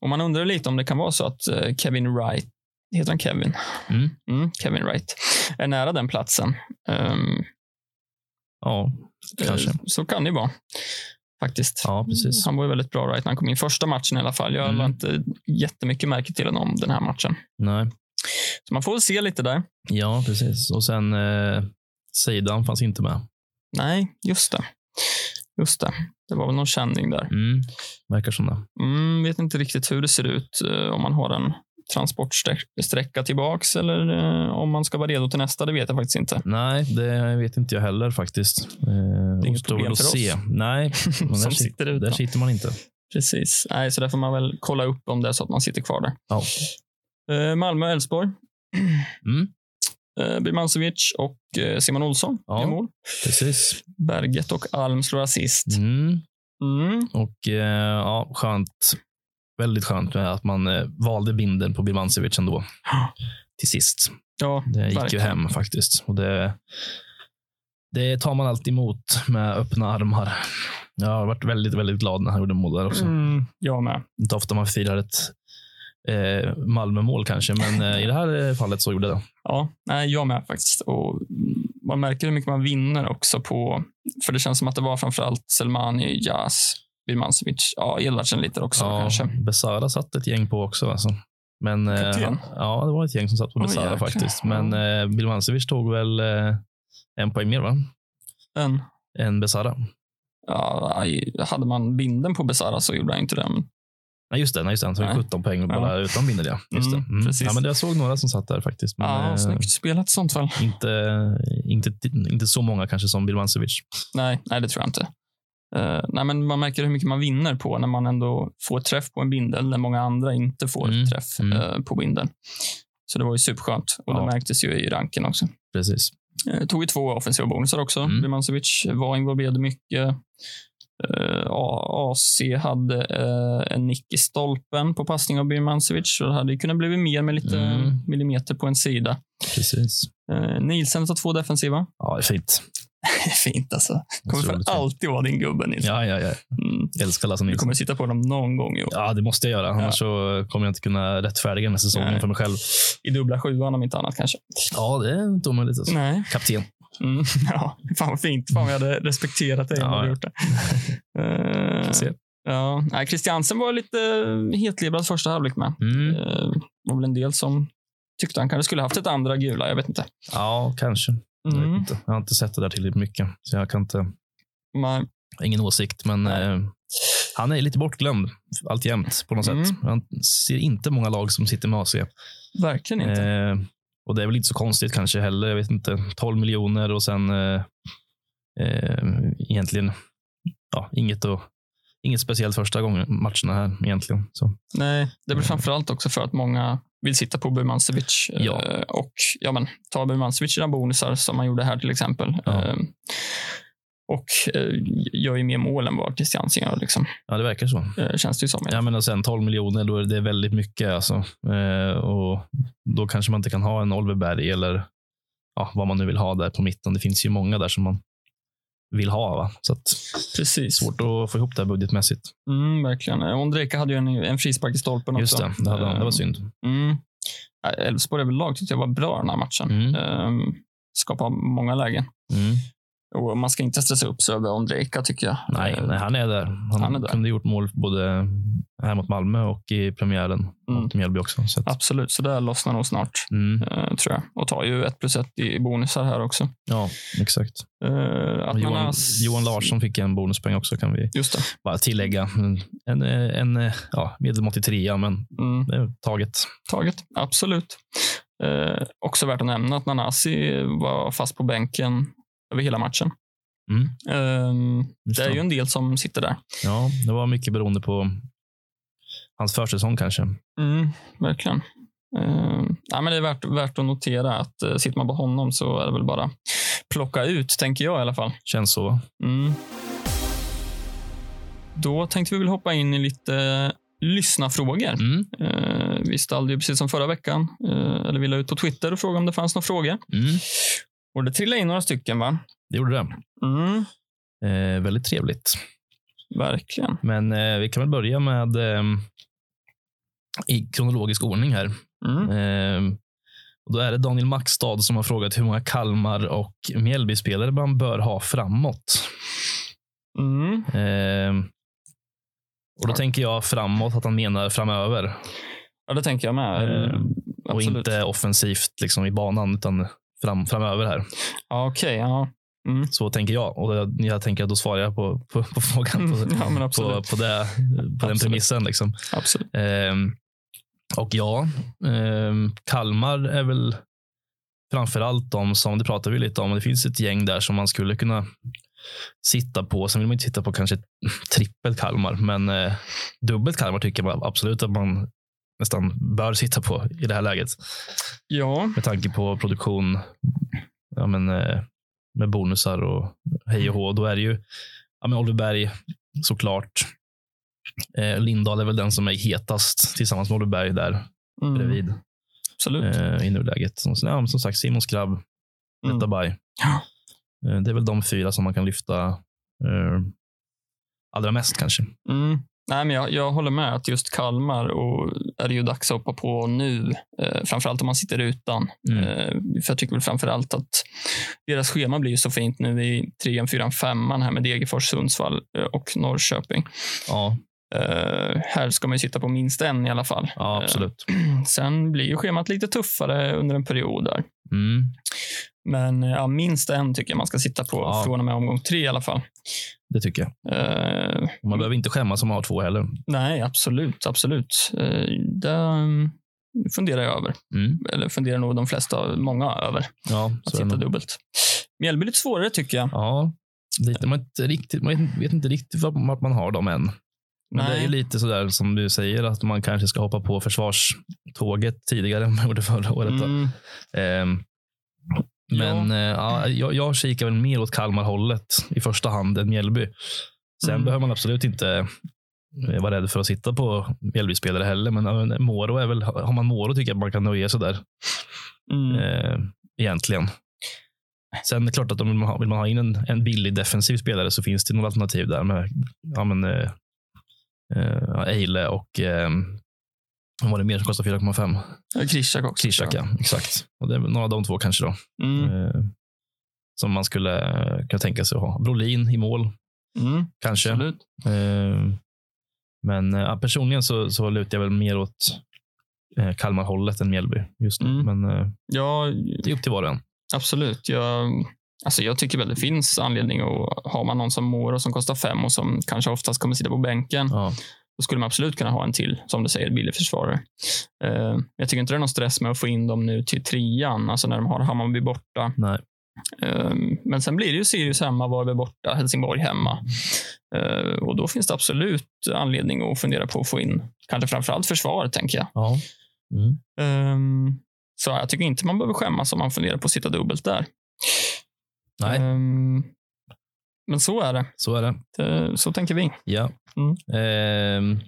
och man undrar lite om det kan vara så att eh, Kevin Wright, heter han Kevin? Mm. Mm, Kevin Wright, är nära den platsen. Ehm, Ja, kanske. eh, Så kan det ju vara. Faktiskt. Ja, precis. Han var ju väldigt bra right när han kom in första matchen i alla fall. Jag Mm. lade inte jättemycket märke till honom den här matchen. Nej. Så man får se lite där. Ja, precis. Och sen eh, Seidan fanns inte med. Nej, just det. Just det. Det var väl någon känning där. Mm. Verkar som det. Mm, vet inte riktigt hur det ser ut eh, om man har en transportsträcka tillbaks eller eh, om man ska vara redo till nästa. Det vet jag faktiskt inte. Nej, det vet inte jag heller faktiskt. Eh, inget återstår problem väl att för oss. se. Nej, där, Som sit- sitter där sitter man inte. Precis. Nej, så där får man väl kolla upp om det är så att man sitter kvar där. Ja. Malmö, Elfsborg. Mm, Birmancevic och eh, Simon Olsson Ja. gör mål. precis. Berget och Alm slår assist. Mm. Mm. Och eh, ja, skönt. Väldigt skönt med att man eh, valde binden på Birmancevic ändå. Till sist. Ja, Det gick ju verkligen. hem faktiskt. Och det, det tar man alltid emot med öppna armar. Jag har varit väldigt, väldigt glad när han gjorde mål där också. Mm, jag med. Inte ofta man firar ett eh, Malmö-mål kanske, men eh, i det här eh, fallet så gjorde det. Ja, nej, jag med faktiskt. Och man märker hur mycket man vinner också på, för det känns som att det var framförallt Selmani, Jas, Birmancevic, ja, Edvardsen lite också Ja, kanske. Besara satt ett gäng på också. Alltså. Men, eh, ja, det var ett gäng som satt på Besara jäklar. faktiskt. Men eh, Bilmancevic tog väl eh, en poäng mer, va? En, Än Besara. ja, hade man binden på Besara så gjorde han inte det. Men, Nej, just det. Nej, just det. Han tog Nej. 17 poäng bara utan binder. Ja. Just Mm, det. Mm. precis. Ja, men jag såg några som satt där faktiskt. Men, ja, eh, snyggt spelat i sånt fall. inte, inte, inte så många kanske som Bilmancevic. Nej, nej, det tror jag inte. Eh, nej, men man märker hur mycket man vinner på när man ändå får träff på en bindel när många andra inte får Mm, träff mm. eh, på bindeln. Så det var ju superskönt och Ja. det märktes ju i ranken också. Precis. Eh, tog ju två offensiva bonusar också. Mm. Birmancevic var involverad mycket. Eh, A- AC hade eh, en nick i stolpen på passning av Birmancevic. Så det hade kunnat bli mer med lite Mm. millimeter på en sida. Precis. Eh, Nielsen tar två defensiva. Ja, det är fint. Fint alltså. Kommer för fint. alltid vara din gubbe Nilsson. Ja, ja, ja. Mm. Jag älskar Lasse Du Nilsson. kommer sitta på dem någon gång i år. Ja, det måste jag göra. Annars Ja. så kommer jag inte kunna rättfärdiga den här säsongen Nej. för mig själv. I dubbla sjuan om inte annat kanske. Ja, det är inte omöjligt. Alltså. Nej. Kapten. Mm. Ja, fan vad fint. Fan vad jag hade respekterat dig om Ja, du gjort det. Se. ja. Nej, Christiansen var lite hetlevrad första halvlek med. Mm. Eh, var väl en del som tyckte han kanske skulle haft ett andra gula. Jag vet inte. Ja, kanske. Jag, vet Mm. inte. jag har inte sett det där tillräckligt mycket. Så jag kan inte, Men, ingen åsikt. Men eh, han är lite bortglömd alltjämt på något Mm. sätt. Han ser inte många lag som sitter med AC. verkligen inte. Eh, och det är väl inte så konstigt kanske heller. Jag vet inte. 12 miljoner och sen eh, eh, egentligen ja, inget, och, inget speciellt första gången matcherna här egentligen. Så, Nej, det är väl Eh. framförallt också för att många vill sitta på Birmancevic. eh, Ja. Och ja, men, ta Birmancevic sina bonusar som man gjorde här till exempel. Ja. Och eh, gör ju mer mål än vad Christiansen gör. Liksom. ja, det verkar så. Eh, känns det ju som. Ja, men och sen 12 miljoner, då är det väldigt mycket. Alltså. Eh, och då kanske man inte kan ha en Oliver Berg eller ja, vad man nu vill ha där på mitten. Det finns ju många där som man vill ha. Va? Så Precis. svårt att få ihop det här budgetmässigt. Mm, verkligen. Ondrejka hade ju en, en frispark i stolpen Just också. det, det, hade, det var Eh, synd. Mm. Elfsborg överlag tyckte jag var bra den här matchen. Mm. Eh, skapade många lägen. Mm. Och man ska inte stressa upp sig över Ondrejka, tycker jag. Nej, Eh, nej, han är där. Han, Han är där. kunde gjort mål både här mot Malmö och i premiären Mm. mot Mjällby också. Så att, Absolut, så det lossnar nog snart, mm, eh, tror jag. Och tar ju ett plus ett i bonusar här också. ja, exakt. Eh, Johan, har... Johan Larsson fick en bonuspeng också, kan vi Just det. bara tillägga. En, en, en ja, medelmåttig trea, men Mm. det är taget. taget. Absolut. Eh, också värt att nämna att Nanasi var fast på bänken över hela matchen. Mm, Eh, just det är ju en del som sitter där. Ja, det var mycket beroende på hans försäsong kanske. Mm, verkligen. Eh, ja, men det är värt, värt att notera att eh, sitter man på honom så är det väl bara plocka ut, tänker jag i alla fall. Känns så. Mm. Då tänkte vi väl hoppa in i lite lyssnafrågor. Mm, Eh, vi ställde ju precis som förra veckan, eh, eller vi la ut på Twitter och frågade om det fanns några frågor. mm, Och det trillade in några stycken, va? det gjorde det. Mm, Eh, väldigt trevligt. verkligen. Men eh, vi kan väl börja med eh, i kronologisk ordning här. Mm. Eh, och då är det Daniel Maxstad som har frågat hur många Kalmar och Mjällby-spelare man bör ha framåt. Mm. Eh, och då tänker jag framåt, att han menar framöver. Ja, det tänker jag med. Eh, Eh, och inte offensivt liksom i banan, utan fram, framöver här. Ja, okej. ja. Mm. Så tänker jag. Och jag, jag tänker att då svarar jag på, på, på frågan. På, Mm, ja, på, på, det, på den premissen. Liksom. absolut. Ehm, och ja, ehm, Kalmar är väl framför allt de som, det pratar vi lite om, det finns ett gäng där som man skulle kunna sitta på. Sen vill man inte sitta på kanske ett trippel Kalmar, men eh, dubbelt Kalmar tycker man absolut att man nästan bör sitta på i det här läget. Ja, Med tanke på produktion ja, men, eh, med bonusar och hej och hå. Då är det ju ja, men Oliver Berg såklart. Eh, Lindahl är väl den som är hetast tillsammans med Oliver Berg där mm. bredvid absolut. eh, i nuläget. Som, ja, som sagt, Simon Skrabb, Mm. Ja. Eh, det är väl de fyra som man kan lyfta eh, allra mest kanske. Mm. Nej, men jag, jag håller med att just Kalmar och är det ju dags att hoppa på nu. Eh, framförallt om man sitter utan. Mm. Eh, för jag tycker väl framförallt att deras schema blir så fint nu i trean, fyran, femman här med Degerfors, Sundsvall eh, och Norrköping. Ja, Eh, här ska man ju sitta på minst en i alla fall. ja absolut. Eh, sen blir ju schemat lite tuffare under en period där. Mm. Men eh, ja, minst en tycker jag man ska sitta på Ja. från och med omgång tre i alla fall. Det tycker jag. Och Man behöver inte skämmas om man har två heller. nej, absolut, absolut. Eh, det mm, funderar jag över. Mm. Eller funderar nog de flesta, många över. Ja, Att sitta dubbelt. Mjällby är lite svårare tycker jag. Ja, lite, man, inte riktigt, man vet inte riktigt vart man har dem än. Men det är ju Nej. lite sådär som du säger, att man kanske ska hoppa på försvarståget tidigare än man gjorde förra året. Mm, Ehm, men eh, ja, jag, jag kikar väl mer åt Kalmar-hållet i första hand än Mjällby. Sen Mm. behöver man absolut inte eh, vara rädd för att sitta på Mjällby-spelare heller. Men ja, Moro är väl, har man Moro tycker jag man kan nöja sig där. mm, Eh, egentligen. Sen är det klart att om man vill man ha in en, en billig defensiv spelare så finns det några alternativ där med ja, men, eh, eh, Eile och eh, vad var det mer som kostar 4,5? Krishak också. Krishak, ja. Exakt. Och det är några av de två kanske då. Mm, Eh, som man skulle eh, kunna tänka sig att ha. Brolin i mål, mm, kanske. absolut. Eh, men eh, ja, personligen så, så lutar jag väl mer åt eh, Kalmar-hållet än Mjällby just nu. Mm. Men eh, Ja, det är upp till var och en. absolut. Jag, alltså jag tycker väl det finns anledning att har man någon som mår och som kostar fem och som kanske oftast kommer sitta på bänken. Ja. Då skulle man absolut kunna ha en till, som du säger, billig försvarare. Eh, jag tycker inte det är någon stress med att få in dem nu till trean, alltså när de har Hammarby borta. Nej. Eh, men sen blir det ju Sirius hemma, Varberg borta, Helsingborg hemma. Eh, och då finns det absolut anledning att fundera på att få in, kanske framförallt försvar, tänker jag. Ja. Mm. Ehm, så jag tycker inte man behöver skämmas om man funderar på att sitta dubbelt där. Nej, Ehm, men så är det. så är det. det. Så tänker vi. Ja. Mm. Ehm,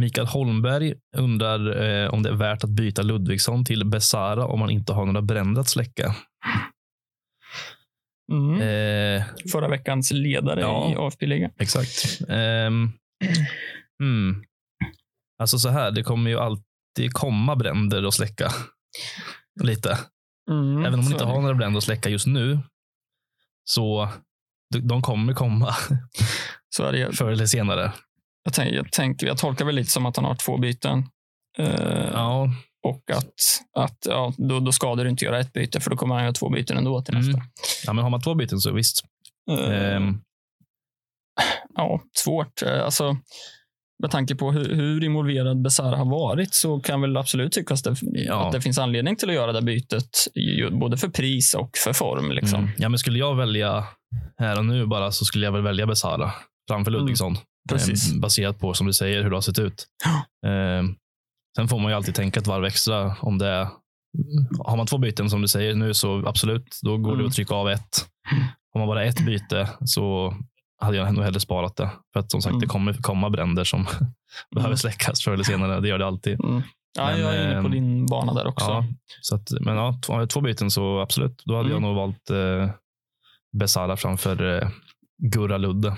Mikael Holmberg undrar eh, om det är värt att byta Ludvigsson till Besara om man inte har några bränder att släcka. Mm. Eh, Förra veckans ledare Ja. i AFP-ligan. exakt. Mm. Alltså så här, det kommer ju alltid komma bränder att släcka. Lite. Mm, Även om man inte har några bränder att släcka just nu Så de, kommer komma Så är det. förr eller senare. Jag, tänk, jag, tänker, jag tolkar väl lite som att han har två byten. Eh, Ja, Och att, att ja, då, då ska du inte göra ett byte, för då kommer han göra två byten ändå till Mm. nästa. ja, men har man två byten så visst. Eh, Ehm, ja, svårt. Eh, Alltså, med tanke på hur, hur involverad Besara har varit så kan väl absolut tyckas det, Ja. att det finns anledning till att göra det bytet, både för pris och för form. Liksom. mm. Ja, men skulle jag välja här och nu bara så skulle jag väl välja Besara framför Mm. Ludvigsson. Precis. Ehm, baserat på, som du säger, hur det har sett ut. Ehm, sen får man ju alltid tänka ett varv extra om det är har man två byten som du säger nu så absolut, då går det Mm. att trycka av ett. Har man bara ett byte så hade jag nog hellre sparat det. För att som sagt, Mm. det kommer komma bränder som behöver släckas förr eller senare. Det gör det alltid. Mm. Ja, Men, jag är inne på ehm, din bana där också. Ja, så att, men ja, två, två byten så absolut. Då hade Mm. jag nog valt eh, Besara framför eh, Gurra Ludde.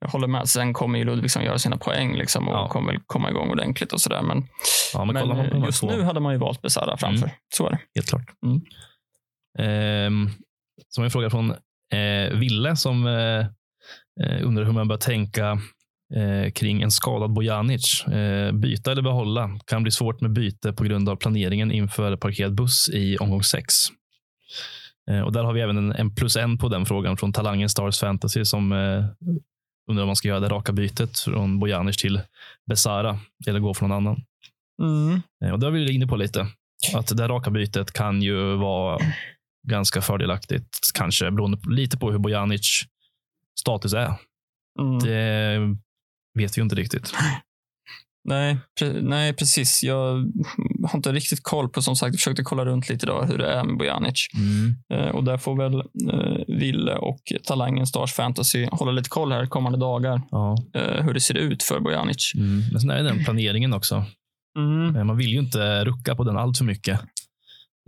Jag håller med. Sen kommer ju Ludvigsson göra sina poäng liksom, och Ja. kommer väl komma igång ordentligt och sådär. Men, Ja, men, men, eh, just nu hade man ju valt Besara framför. Så är det. helt klart. Mm. Ehm, som en fråga från eh, Ville som eh, eh, undrar hur man bör tänka eh, kring en skadad Bojanic. Eh, byta eller behålla? Kan bli svårt med byte på grund av planeringen inför parkerad buss i omgång sex. Eh, och där har vi även en, en plus en på den frågan från Talangen Stars Fantasy som eh, undrar om man ska göra det raka bytet från Bojanic till Besara eller gå för någon annan. Mm. Eh, Och det har vi inne på lite. Att det raka bytet kan ju vara ganska fördelaktigt. Kanske beroende på, lite på hur Bojanic status är. Mm. Det vet vi inte riktigt. Nej, pre- nej, precis. Jag har inte riktigt koll på, som sagt, jag försökte kolla runt lite idag hur det är med Bojanic. Eh, och där får väl eh, Ville och Talangen Stars Fantasy hålla lite koll här kommande dagar, Ja. eh, hur det ser ut för Bojanic. Mm. Men sen är det den planeringen också. Mm. Eh, Man vill ju inte rucka på den allt för mycket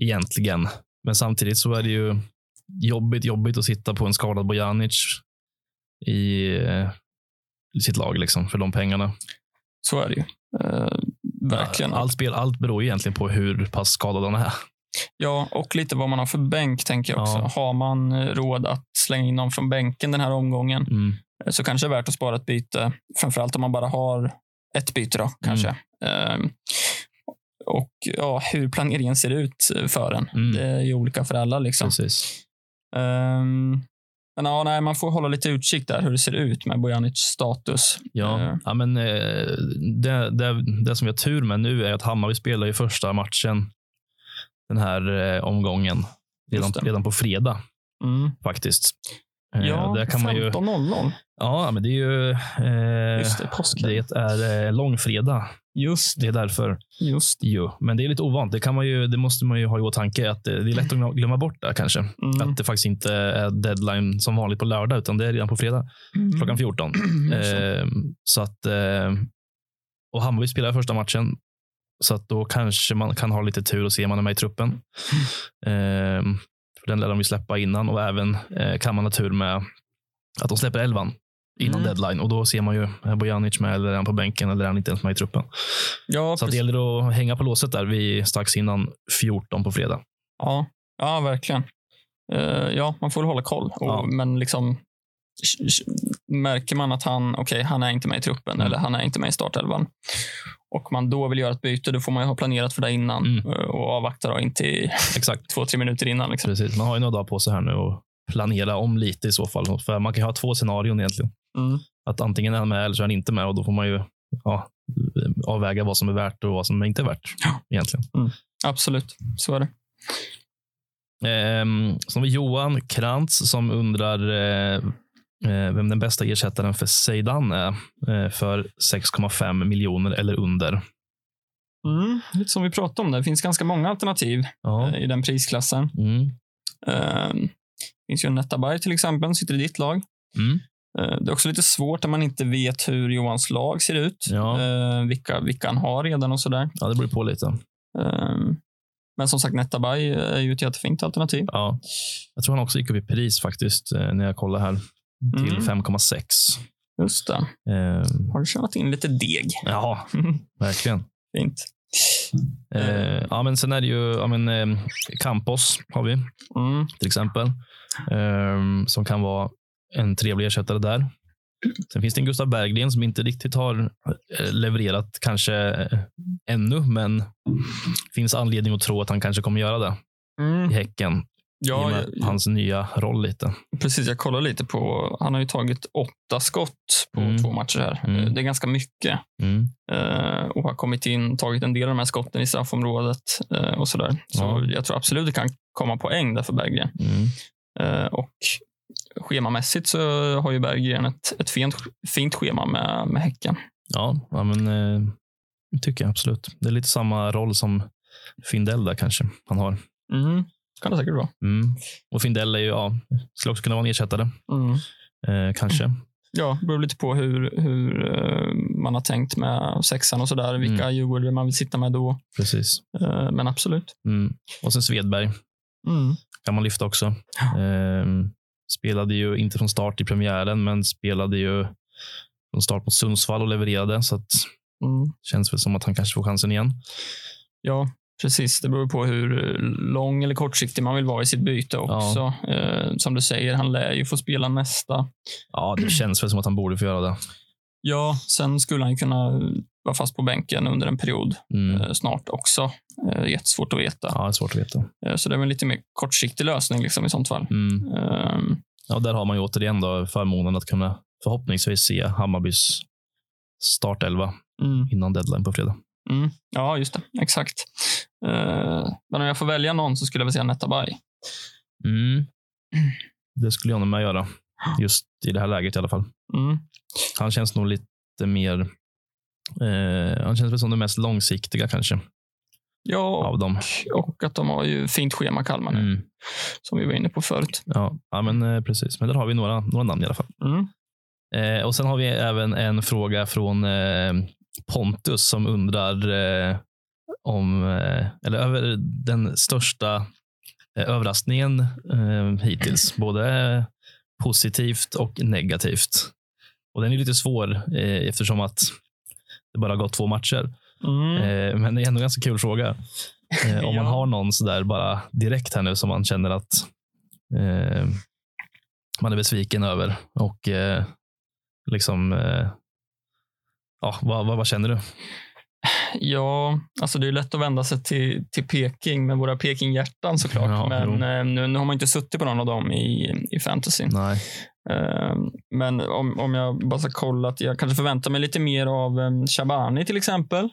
egentligen. Men samtidigt så är det ju jobbigt, jobbigt att sitta på en skadad Bojanic i, eh, i sitt lag liksom, för de pengarna. Så är det ju. Eh, verkligen. Allt, spel, allt beror egentligen på hur pass skadad han är. Ja, och lite vad man har för bänk, tänker jag också. Ja. Har man eh, råd att slänga in någon från bänken den här omgången Mm. eh, så kanske det är värt att spara ett byte. Framförallt om man bara har ett byte då, kanske. Ehm, och ja, hur planeringen ser ut för en. Mm. Det är ju olika för alla. Liksom. Precis. Men ja, nej, man får hålla lite utkik där hur det ser ut med Bojanic status. Ja, Eh, ja men eh, det, det, det som vi har tur med nu är att Hammarby spelar ju första matchen den här eh, omgången redan, redan på fredag mm. faktiskt. Ja, där kan man ju, 15.00. ja, men det är ju eh, det, det är eh, långfredag. Just, Det är därför. just. Jo, men det är lite ovant. Det, kan man ju, det måste man ju ha i åtanke att det, det är lätt att glömma bort det kanske. Mm. Att det faktiskt inte är deadline som vanligt på lördag, utan det är redan på fredag Mm. klockan 14. Just det. Eh, så att, eh, och Hammarby spelar första matchen. Så att då kanske man kan ha lite tur och se om man är med i truppen. Eh, för den lär de ju släppa innan och även eh, kan man ha tur med att de släpper elvan innan Mm. deadline och då ser man ju är Bojanic med eller är han på bänken eller är han inte ens med i truppen. Ja, Så det gäller att hänga på låset där vid strax innan 14 på fredag. Ja, ja verkligen. Eh, ja, man får hålla koll. Och, Ja. Men liksom märker man att han, okej, han är inte med i truppen Mm. eller han är inte med i startelvan och man då vill göra ett byte, då får man ju ha planerat för det innan Mm. eh, och avvakta då in till Exakt. två, tre minuter innan. Liksom. Precis. Man har ju några dagar på sig här nu och planera om lite i så fall. För man kan ju ha två scenarion egentligen. Mm. Att antingen är han med eller så är han inte med och då får man ju ja, avväga vad som är värt och vad som inte är värt. Ja. Egentligen. Absolut, så är det. Ehm, så har vi Johan Krantz som undrar eh, eh, vem den bästa ersättaren för Zeidan är eh, för 6,5 miljoner eller under. Mm. Lite som vi pratade om, det finns ganska många alternativ Ja. eh, i den prisklassen. Mm. Eh, Det finns ju en Netabay till exempel, sitter i ditt lag. Mm. Eh, Det är också lite svårt när man inte vet hur Johans lag ser ut. Ja. Eh, vilka, vilka han har redan och sådär. ja, det beror på lite. Eh, Men som sagt, Netabay är ju ett jättefint alternativ. Ja. Jag tror han också gick upp i pris faktiskt eh, när jag kollade här till Mm. 5,6. Just det. Ehm, Har du tjänat in lite deg? ja, verkligen. Fint. Eh, ja, men sen är det ju ja, men, eh, Campos har vi Mm. till exempel. Eh, som kan vara en trevlig ersättare där. Sen finns det en Gustav Berggren som inte riktigt har eh, levererat kanske eh, ännu, men finns anledning att tro att han kanske kommer göra det Mm. i Häcken. i och Ja, med jag- hans nya roll lite. precis. Jag kollar lite på... Han har ju tagit åtta skott på Mm. två matcher här. Mm. Eh, Det är ganska mycket. Mm. Och har kommit in, tagit en del av de här skotten i straffområdet och sådär. Så Ja. jag tror absolut det kan komma poäng där för Berggren. Eh, och schemamässigt så har ju Berggren ett, ett fint, fint schema med, med Häcken. Ja, ja, men eh, tycker jag absolut. Det är lite samma roll som Findell där kanske han har. Mm. Kan det säkert vara. Mm. Och Findell är ju, ja, skulle också kunna vara en ersättare. Mm. Eh, kanske. Ja, det beror lite på hur, hur eh, man har tänkt med sexan och sådär. Vilka Mm. Djurgårdare man vill sitta med då. Precis. Eh, men absolut. Mm. Och sen Svedberg Mm. kan man lyfta också. Ja. Eh, spelade ju inte från start i premiären, men spelade ju från start mot Sundsvall och levererade. Så att Mm. känns väl som att han kanske får chansen igen. Ja, precis. Det beror på hur lång eller kortsiktig man vill vara i sitt byte också. Eh, som du säger, han lär ju få spela nästa. Ja, det känns väl som att han borde få göra det. Ja, sen skulle han kunna vara fast på bänken under en period Mm. eh, snart också. Eh, jättesvårt att veta. Ja, det är svårt att veta. Eh, så det är väl en lite mer kortsiktig lösning liksom, i sånt fall. Mm. Ehm, Ja, där har man ju återigen då förmånen att kunna förhoppningsvis se Hammarbys startelva mm. innan deadline på fredag. Mm. Ja, just det. Exakt. Eh, men om jag får välja någon så skulle jag väl säga Netabay. Mm. Det skulle jag nog med göra. Just i det här läget i alla fall. Mm. Han känns nog lite mer... Eh, han känns väl som den mest långsiktiga kanske Ja, av dem. och att de har ju fint schema, Kalmar, nu, Mm. som vi var inne på förut. Ja, ja, men eh, precis. Men där har vi några, några namn i alla fall. Mm. Eh, och sen har vi även en fråga från eh, Pontus som undrar eh, om, eh, eller över den största överraskningen hittills, både positivt och negativt. Och den är lite svår eh, eftersom att det bara har gått två matcher. Mm. Eh, men det är ändå en ganska kul fråga. Eh, om man har någon sådär bara direkt här nu som man känner att eh, man är besviken över och eh, liksom eh, ja, vad, vad, vad känner du? Ja, alltså det är lätt att vända sig till, till Peking med våra Peking-hjärtan såklart. Ja, men eh, nu, nu har man inte suttit på någon av dem i, i fantasy. Nej. Eh, men om, om jag bara ska kolla att jag kanske förväntar mig lite mer av um, Shabani till exempel.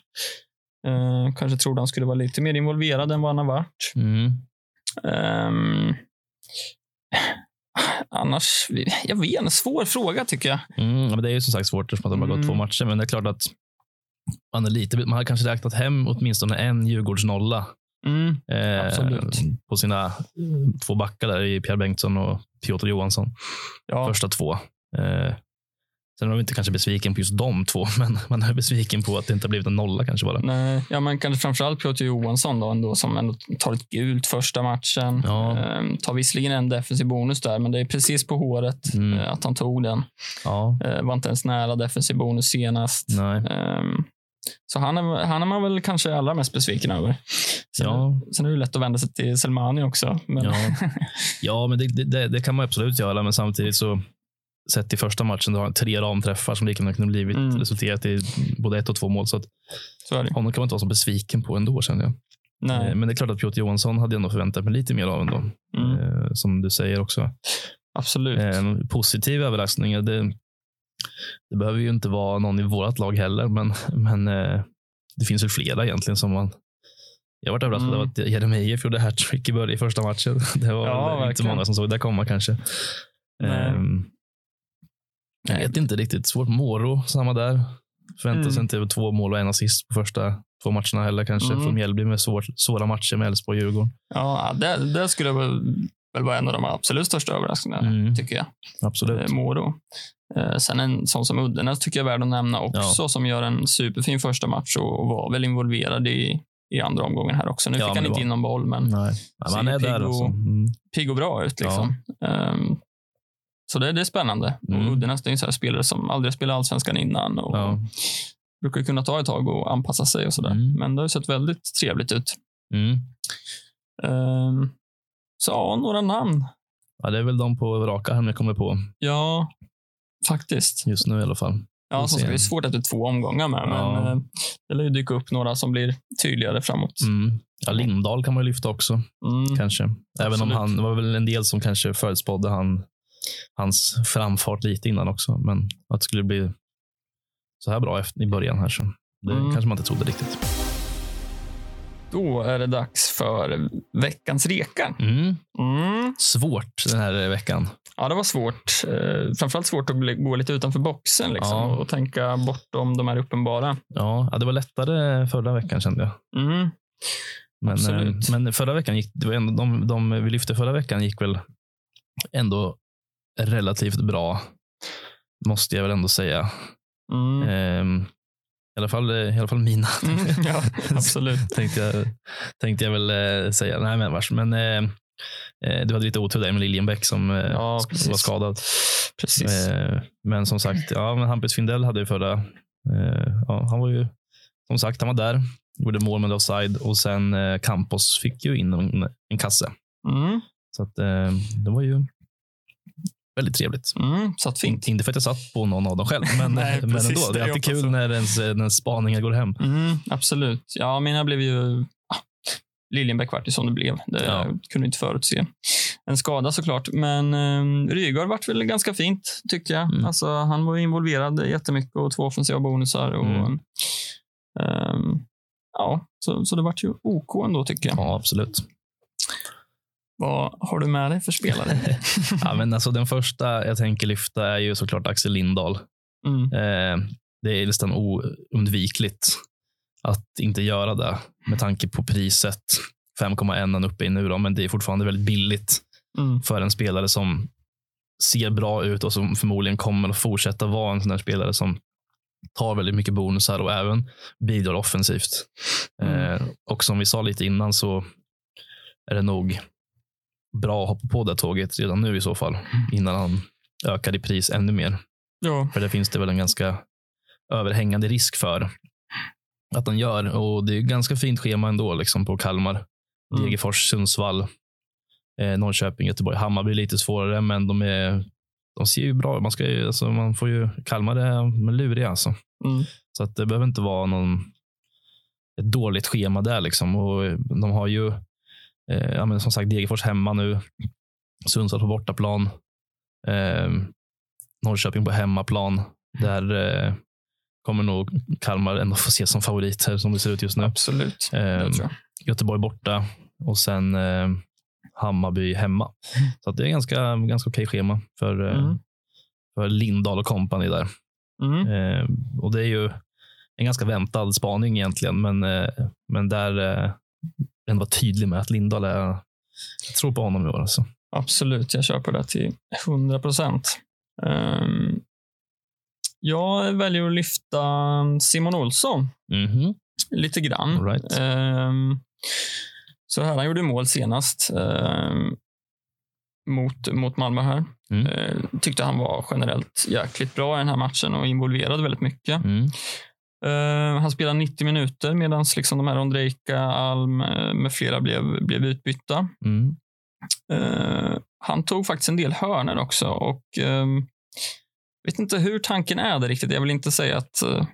Eh, kanske trodde han skulle vara lite mer involverad än vad han har varit. Mm. Ehm, annars, jag vet inte, svår fråga tycker jag. Mm, men det är ju som sagt svårt eftersom att det bara gått Mm. två matcher, men det är klart att man, är lite, man har kanske räknat hem åtminstone en Djurgårdsnolla Mm, eh, på sina eh, två backar där i Pierre Bengtsson och Piotr Johansson. ja, första två. Eh, sen är man inte kanske besviken på just de två, men man är besviken på att det inte har blivit en nolla kanske bara. nej, ja, men kanske framförallt Piotr Johansson då, ändå, som ändå tar ett gult första matchen. Ja. Ehm, tar visserligen en defensiv bonus där, men det är precis på håret Mm. eh, att han tog den. Ja, Eh, var inte ens nära defensiv bonus senast. nej. Så han är, han är man väl kanske allra mest besviken över. Sen, Ja. sen är det lätt att vända sig till Selmani också. Men, Ja. Ja, men det, det, det kan man absolut göra, men samtidigt så sett i första matchen, då har han tre ramträffar som lika gärna kunde blivit Mm. resulterat i både ett och två mål. Så att så är det. honom kan man inte vara så besviken på ändå, känner jag. Nej. Eh, Men det är klart att Piotr Johansson hade jag nog förväntat mig lite mer av ändå. Mm, Eh, Som du säger också. absolut. Eh, En positiv överraskning. Det, det behöver ju inte vara någon i vårt lag heller, men, men eh, det finns ju flera egentligen som man jag varit överraskad Mm. av att Jeremejeff gjorde hattrick i, början- i första matchen. Det var Ja, inte många som såg det komma kanske. Nej. Ehm, jag vet inte riktigt. Svårt. Moro, samma där. Förväntar sig Mm. inte två mål och en assist på första två matcherna heller kanske. Mm. Från Mjällby med svår, svåra matcher med Elfsborg och Djurgården. Ja, det, det skulle väl, väl vara en av de absolut största överraskningarna, Mm. tycker jag. Absolut. Eh, Moro. Eh, sen en sån som Uddenäs tycker jag är värd att nämna också, som gör en superfin första match och, var väl involverad i, i andra omgången här också. Nu Ja, fick han inte var- in någon boll, men Nej. Ja, men han är pigg och- alltså. Mm. pigg och bra ut. Liksom. Ehm, så det, det är spännande. Mm. Och Uddenäs är en sån här spelare som aldrig spelat allsvenskan innan. Och, Ja. brukar kunna ta ett tag och anpassa sig och sådär. Mm. Men det har sett väldigt trevligt ut. Mm. Så ja, några namn. Ja, det är väl de på raka här jag kommer på Ja, faktiskt. just nu i alla fall. Ja, som ska bli svårt efter två omgångar med, Ja. men eh, det lär ju dyka upp några som blir tydligare framåt. Mm. Ja, Lindahl kan man ju lyfta också, Mm. kanske. Även om Absolut. han, det var väl en del som kanske förutspådde han, hans framfart lite innan också. Men att det skulle bli så här bra efter, i början här. Så det Mm. kanske man inte trodde riktigt. Då är det dags för veckans rekar. Mm. Mm. Svårt den här veckan. Ja, det var svårt. Eh, framförallt svårt att gå lite utanför boxen liksom, Ja. och tänka bortom de här uppenbara. Ja, det var lättare förra veckan kände jag. Mm. Men, Absolut. eh, men förra veckan gick det var ändå, de, de vi lyfte förra veckan gick väl ändå relativt bra. Måste jag väl ändå säga. Mm. Ehm, I alla fall, i alla fall mina. Mm. Ja, absolut. tänkte, jag, tänkte jag väl eh, säga. Nej, men vars. Men eh, eh, du hade lite otur där med Liljenbäck som eh, Ja, var skadad. Precis. Eh, men som sagt, ja, men Hampus Findell hade ju förra. Eh, ja, han var ju som sagt, han var där. Gjorde mål med offside och sen eh, Campos fick ju in en, en kasse. Mm. Så att, eh, det var ju väldigt trevligt. Mm. Satt fint. Inte för att jag satt på någon av dem själv, men, Nej, men precis, ändå. Det är det alltid kul när ens, när spaningar går hem. Mm, absolut. Ja, mina blev ju... Ah, Liljenbäck vart ju som det blev. Det Ja. kunde inte förutse. En skada såklart, men eh, Rygaard vart väl ganska fint tyckte jag. Mm. Alltså, han var involverad jättemycket och två offensiva bonusar. Och, Mm. ehm, ja, så, så det vart ju OK ändå tycker jag. Ja, absolut. Vad har du med dig för spelare? Ja, men alltså, den första jag tänker lyfta är ju såklart Axel Lindahl. mm. Eh, det är nästan oundvikligt att inte göra det med tanke på priset. 5,1 han uppe i nu, då, men det är fortfarande väldigt billigt Mm. för en spelare som ser bra ut och som förmodligen kommer att fortsätta vara en sån här spelare som tar väldigt mycket bonusar och även bidrar offensivt. Mm. Eh, och som vi sa lite innan så är det nog bra att hoppa på det tåget redan nu i så fall, innan han ökar i pris ännu mer. Ja. För det finns det väl en ganska överhängande risk för att han gör. Och det är ganska fint schema ändå liksom på Kalmar. Mm. Degerfors, Sundsvall, eh, Norrköping, Göteborg. Hammarby är lite svårare, men de, är, de ser ju bra Man, ska ju, alltså, man får ju, Kalmar är luriga. Alltså. Mm. Så att det behöver inte vara någon, ett dåligt schema där. Liksom. Och de har ju, eh, ja, men som sagt, Degerfors hemma nu. Sundsvall på bortaplan. Eh, Norrköping på hemmaplan. Där eh, kommer nog Kalmar ändå få ses som favoriter som det ser ut just nu. Absolut. Eh. Göteborg borta och sen eh, Hammarby hemma. Så det är ganska, ganska okej schema för, eh, Mm. för Lindahl och kompani där. Mm. Eh, och det är ju en ganska väntad spaning egentligen, men, eh, men där eh, ändå vara tydlig med att Lindahl är, jag tror på honom i år. Alltså. Absolut, jag kör på det till 100 procent. Um, jag väljer att lyfta Simon Olsson Mhm. lite grann. Right. Ehm, så här, han gjorde mål senast ehm, mot, mot Malmö här. Mm. Ehm, tyckte han var generellt jäkligt bra i den här matchen och involverad väldigt mycket. Mm. Ehm, han spelade 90 minuter medan liksom de här Ondrejka, Alm eh, med flera blev, blev utbytta. Mm. Eh, han tog faktiskt en del hörner också och um, vet inte hur tanken är där riktigt. Jag vill inte säga att, eh,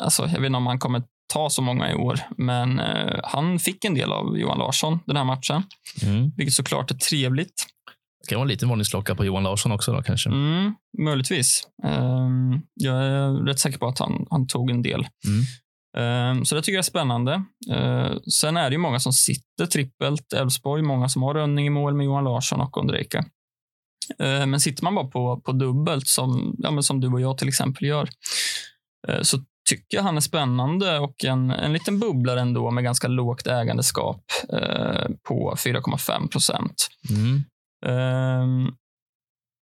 alltså jag vet inte om han kommer ta så många i år, men eh, han fick en del av Johan Larsson den här matchen, Mm. vilket såklart är trevligt. Det kan vara lite varningsklocka på Johan Larsson också då kanske. Mm, möjligtvis. Ehm, jag är rätt säker på att han, han tog en del. Mm. Ehm, så det tycker jag är spännande. Ehm, sen är det ju många som sitter trippelt. Elfsborg, många som har Rönning i mål med Johan Larsson och Ondrejka. Ehm, men sitter man bara på, på dubbelt, som, ja, som du och jag till exempel gör, eh, så tycker jag han är spännande och en, en liten bubblare ändå med ganska lågt ägandeskap eh, på 4,5 procent. Mm. Ehm,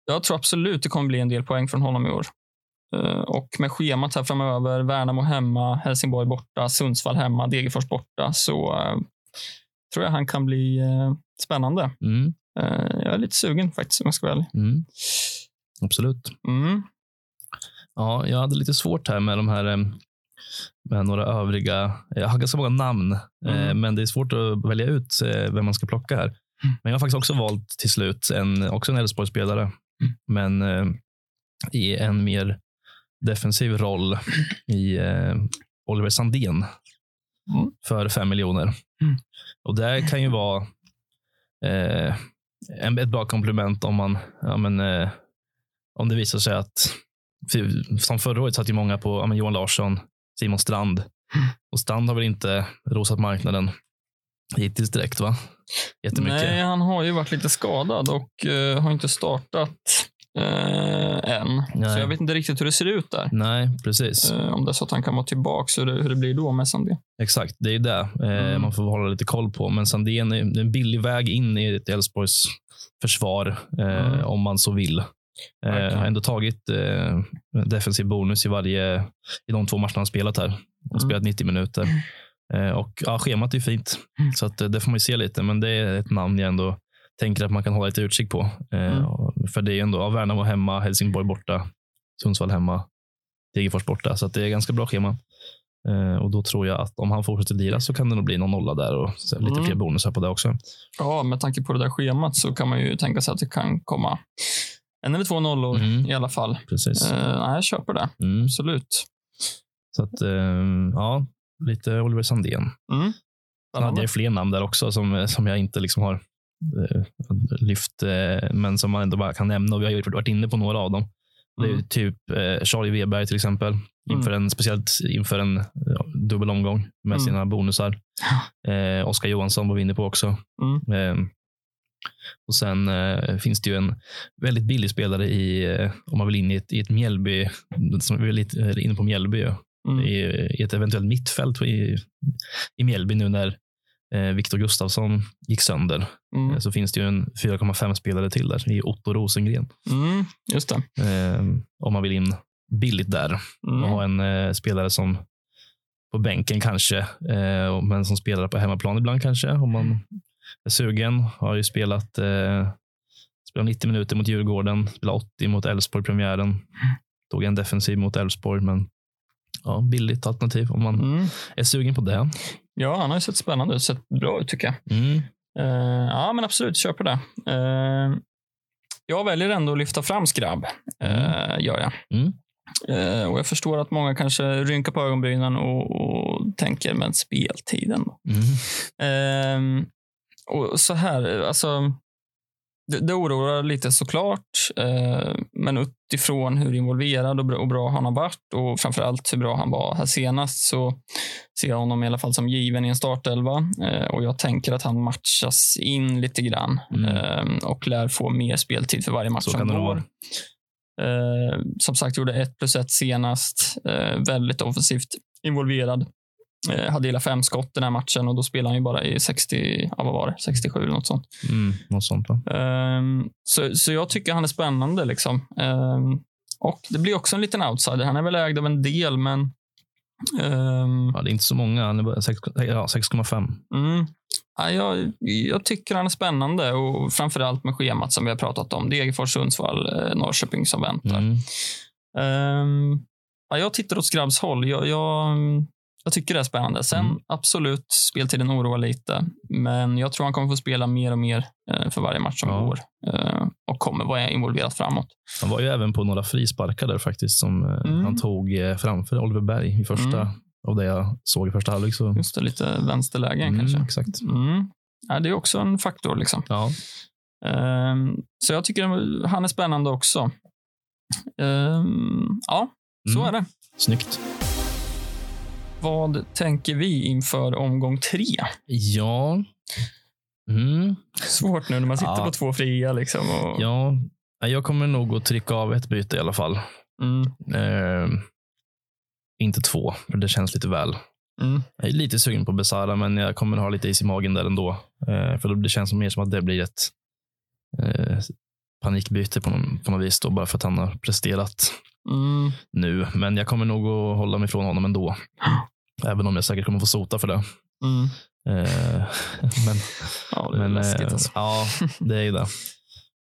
jag tror absolut det kommer bli en del poäng från honom i år. Eh, och med schemat här framöver, Värnamo hemma, Helsingborg borta, Sundsvall hemma, Degerfors borta, så eh, tror jag han kan bli eh, spännande. Mm. Eh, jag är lite sugen faktiskt, om jag ska vara ärlig. Mm. Absolut. Mm. Ja, jag hade lite svårt här med de här. med några övriga. Jag har ganska många namn, eh, Mm. men det är svårt att välja ut vem man ska plocka här. Men jag har faktiskt också valt till slut en, också en Elfsborgsspelare, men eh, i en mer defensiv roll i eh, Oliver Sandén Mm. för fem miljoner. Mm. Och det kan ju vara eh, en, ett bra komplement om man ja, men, eh, om det visar sig att som förra året satt ju många på ja, men Johan Larsson, Simon Strand. Och Strand har väl inte rosat marknaden hittills direkt, va? Jättemycket. Nej, han har ju varit lite skadad och eh, har inte startat eh, än. Nej. Så jag vet inte riktigt hur det ser ut där. Nej, precis. Eh, om det är så att han kan vara tillbaka, hur det, hur det blir då med Sandé. Exakt, det är ju det Mm. man får hålla lite koll på. Men Sandén är en billig väg in i ett Elfsborgs försvar, Mm. om man så vill. Eh, Verkligen. har ändå tagit eh, defensiv bonus i varje i de två matcherna han spelat här. Och Mm. spelat 90 minuter. Eh, och ja, Schemat är fint, Mm. så att, eh, det får man ju se lite. Men det är ett namn jag ändå tänker att man kan hålla lite utkik på. Eh, Mm. För det är ju ändå ja, Värnamo hemma, Helsingborg borta, Sundsvall hemma, Degerfors borta. Så att det är ganska bra schema. Och då tror jag att om han fortsätter lira så kan det nog bli någon nolla där och lite Mm. fler bonusar på det också. Ja, med tanke på det där schemat så kan man ju tänka sig att det kan komma en eller två nollor Mm. i alla fall. Precis. Nej, jag köper det. Mm. Absolut. Så att, eh, ja, lite Oliver Sandén. Mm. Sen hade jag fler namn där också som, som jag inte liksom har eh, lyft, eh, men som man ändå bara kan nämna. Och vi har varit inne på några av dem. Det är Mm. typ eh, Charlie Weberg till exempel. Inför en, speciellt inför en ja, dubbel omgång med Mm. sina bonusar. Eh, Oskar Johansson var vi inne på också. Mm. Eh, och Sen eh, finns det ju en väldigt billig spelare i, eh, om man vill in i ett, i ett Mjällby, som vi är lite eh, inne på Mjällby. Mm. i, i ett eventuellt mittfält i, i Mjällby nu när eh, Viktor Gustafsson gick sönder. Mm. Eh, Så finns det ju en 4,5 spelare till där i Otto Rosengren. Mm. Just det. Eh, om man vill in billigt där och Mm. ha en eh, spelare som på bänken kanske, eh, men som spelar på hemmaplan ibland kanske. Om man är sugen. Har ju spelat eh, spelat 90 minuter mot Djurgården, spelat 80 mot Elfsborg i premiären. Tog en defensiv mot Elfsborg, men ja, billigt alternativ om man Mm. är sugen på det. Ja, han har ju sett spännande ut. Sett bra ut tycker jag. Mm. Eh, ja, men absolut, köper det. Uh, jag väljer ändå att lyfta fram Skrabb. Uh, gör jag. Mm. Eh, och jag förstår att många kanske rynkar på ögonbrynen och, och tänker, men speltiden då? Mm. Ehm, och så här, alltså. Det, det oroar lite såklart, eh, men utifrån hur involverad och bra, och bra han har varit och framförallt hur bra han var här senast så ser jag honom i alla fall som given i en startelva eh, och jag tänker att han matchas in lite grann Mm. eh, och lär få mer speltid för varje match som går. som sagt, gjorde ett plus ett senast. Väldigt offensivt involverad. Eh, hade hela fem skott den här matchen och då spelade han ju bara i 60, ja, vad var det, 67 eller något sånt. Mm. Något sånt? Ehm, så, så jag tycker han är spännande. liksom. Ehm, och det blir också en liten outsider. Han är väl ägd av en del, men ehm, Ja, det är inte så många. Han är bara sex- ja, 6,5. mm, ja, jag, jag tycker han är spännande och framförallt med schemat som vi har pratat om. Degerfors, Sundsvall, eh, Norrköping som väntar. Mm. Ja, jag tittar åt Skrabbs håll. Jag, jag, jag tycker det är spännande. Sen Mm. absolut, speltiden oroar lite. Men jag tror han kommer få spela mer och mer eh, för varje match som Ja. går. Eh, och kommer vara involverad framåt. Han var ju även på några frisparkar där faktiskt som eh, Mm. han tog framför Oliver Berg i första Mm. av det jag såg i första halvlek. Så. Just det, lite vänsterlägen Mm, kanske. Exakt. Mm. Ja, det är också en faktor. liksom. Ja. Ehm, så jag tycker han är spännande också. Ehm, ja, så Mm. är det. Snyggt. Vad tänker vi inför omgång tre? Ja. Mm. Svårt nu när man sitter Ja. på två fria. Liksom, och, ja. Jag kommer nog att trycka av ett byte i alla fall. Mm, Eh, inte två, för det känns lite väl. mm, Jag är lite sugen på Besara, men jag kommer ha lite is i magen där ändå. Eh, för det känns mer som att det blir ett eh, panikbyte på, någon, på något vis, då, bara för att han har presterat mm. nu. Men jag kommer nog att hålla mig ifrån honom ändå. Även om jag säkert kommer få sota för det. Mm. Eh, men Ja, det är men läskigt eh, alltså. ja, det är ju det.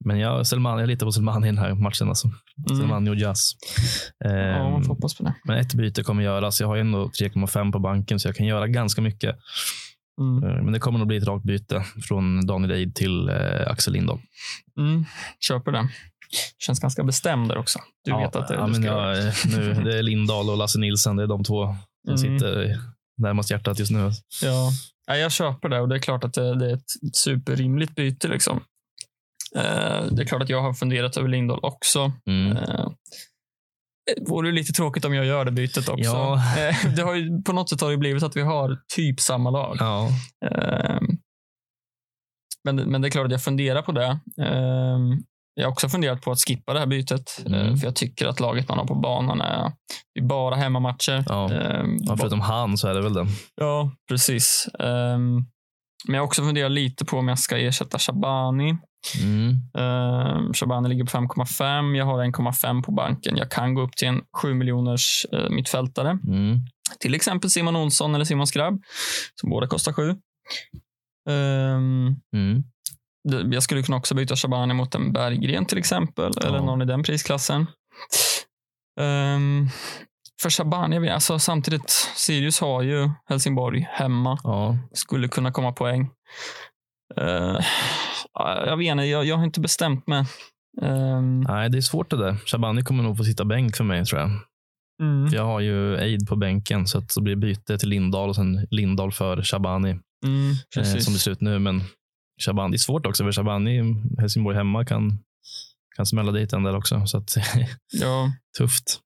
Men jag, Selmani, jag litar på Selmani i den här matchen. Alltså. Mm. Selmani och Jazz. Ja, Ehm, man får hoppas på det. men ett byte kommer göras. Jag har ju ändå 3,5 på banken, så jag kan göra ganska mycket. Mm. Eh, Men det kommer nog bli ett rakt byte från Daniel Eid till eh, Axel Lindahl. Mm. Köper det. Känns ganska bestämd där också. Du vet att det, ja, du ska jag, göra. eh, nu, Det är Lindahl och Lasse Nilsson. Det är de två som Mm. sitter närmast hjärtat just nu. Ja. ja, jag köper det och det är klart att det, det är ett superrimligt byte. Liksom. Eh, det är klart att jag har funderat över Lindahl också. Mm. Eh, det vore ju lite tråkigt om jag gör det bytet också. Ja. Eh, det har ju, på något sätt har det blivit att vi har typ samma lag. Ja, Eh, men, men det är klart att jag funderar på det. Jag har också funderat på att skippa det här bytet. eh, Mm. För jag tycker att laget man har på banan är, är bara hemmamatcher. Ja. Eh, ja, förutom han så är det väl det. Ja, precis. Ehm, men jag har också funderat lite på om jag ska ersätta Shabani. Mm. Uh, Shabani ligger på 5,5. Jag har 1,5 på banken. Jag kan gå upp till en 7 miljoners uh, mittfältare. Mm. Till exempel Simon Olsson eller Simon Skrabb, som båda kostar 7. Ehm, Mm. Det- jag skulle kunna också byta Shabani mot en Berggren till exempel, eller Ja. någon i den prisklassen. Ehm, för Shabani, alltså samtidigt, Sirius har ju Helsingborg hemma. Ja. skulle kunna komma poäng. Uh, jag vet inte, jag, jag har inte bestämt mig. Ehm, Nej, det är svårt det där. Shabani kommer nog få sitta bänk för mig, tror jag. mm, Jag har ju Eid på bänken, så att så blir det byte till Lindahl och sen Lindahl för Shabani. mm, Eh, som det ser ut nu. Men Shabani, det är svårt också, för Shabani, Helsingborg hemma, kan, kan smälla dit en del också. Så att, ja, tufft.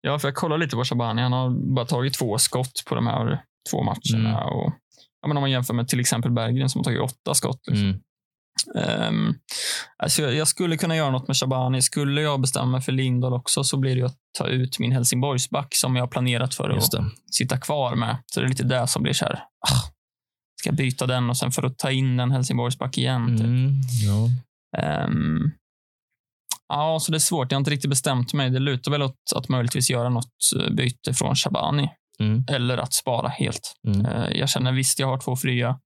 ja, för jag kollar lite på Shabani. Han har bara tagit två skott på de här två matcherna. Mm. Och, ja, men om man jämför med till exempel Berggren som har tagit åtta skott. Liksom. Mm. Ehm, alltså jag, jag skulle kunna göra något med Shabani. Skulle jag bestämma mig för Lindahl också så blir det att ta ut min Helsingborgsback som jag har planerat för att sitta kvar med. Så det är lite det som blir så här. Ah, ska byta den och sen för att ta in en Helsingborgsback igen? Typ. Mm. Ja. Ehm, ja, så det är svårt. Jag har inte riktigt bestämt mig. Det lutar väl åt att möjligtvis göra något eh, byte från Shabani Mm. eller att spara helt. Mm. Eh, jag känner visst, jag har två fria,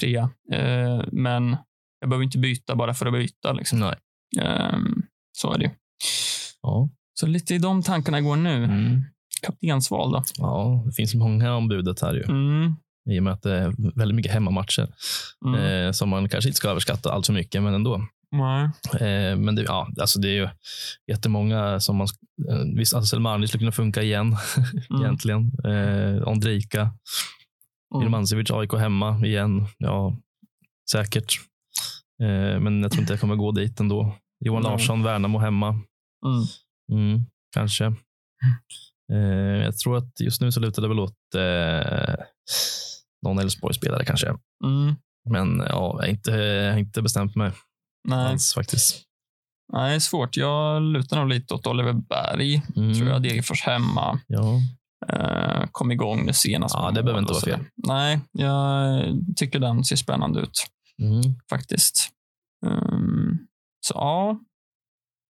fria eh, men jag behöver inte byta bara för att byta. Liksom. Nej. Ehm, så är det ju. Ja. Så lite i de tankarna går nu. Mm. Kaptensval då. ja, det finns många om budet här ju. Mm. I och med att det är väldigt mycket hemmamatcher Mm. eh, som man kanske inte ska överskatta allt för mycket, men ändå. Eh, men det, ja, alltså det är ju jättemånga som man... Eh, visst, alltså Selmani skulle kunna funka igen, Mm. egentligen. Eh, Ondrejka, Mm. AIK hemma igen. Ja, säkert. Eh, men jag tror inte jag kommer gå dit ändå. Johan Nej. Larsson, Värnamo hemma. Mm. Mm, kanske. Eh, jag tror att just nu så lutar det väl åt eh, någon Elfsborg-spelare kanske. Mm. Men ja, jag har inte, jag har inte bestämt mig Nej. alls faktiskt. Nej, svårt. Jag lutar nog lite åt Oliver Berg. Mm. Tror jag. Degerfors hemma. Ja. Eh, kom igång nu senast. Ja, det behöver inte vara sådär. Nej, jag tycker den ser spännande ut Mm. faktiskt. Um, så ja.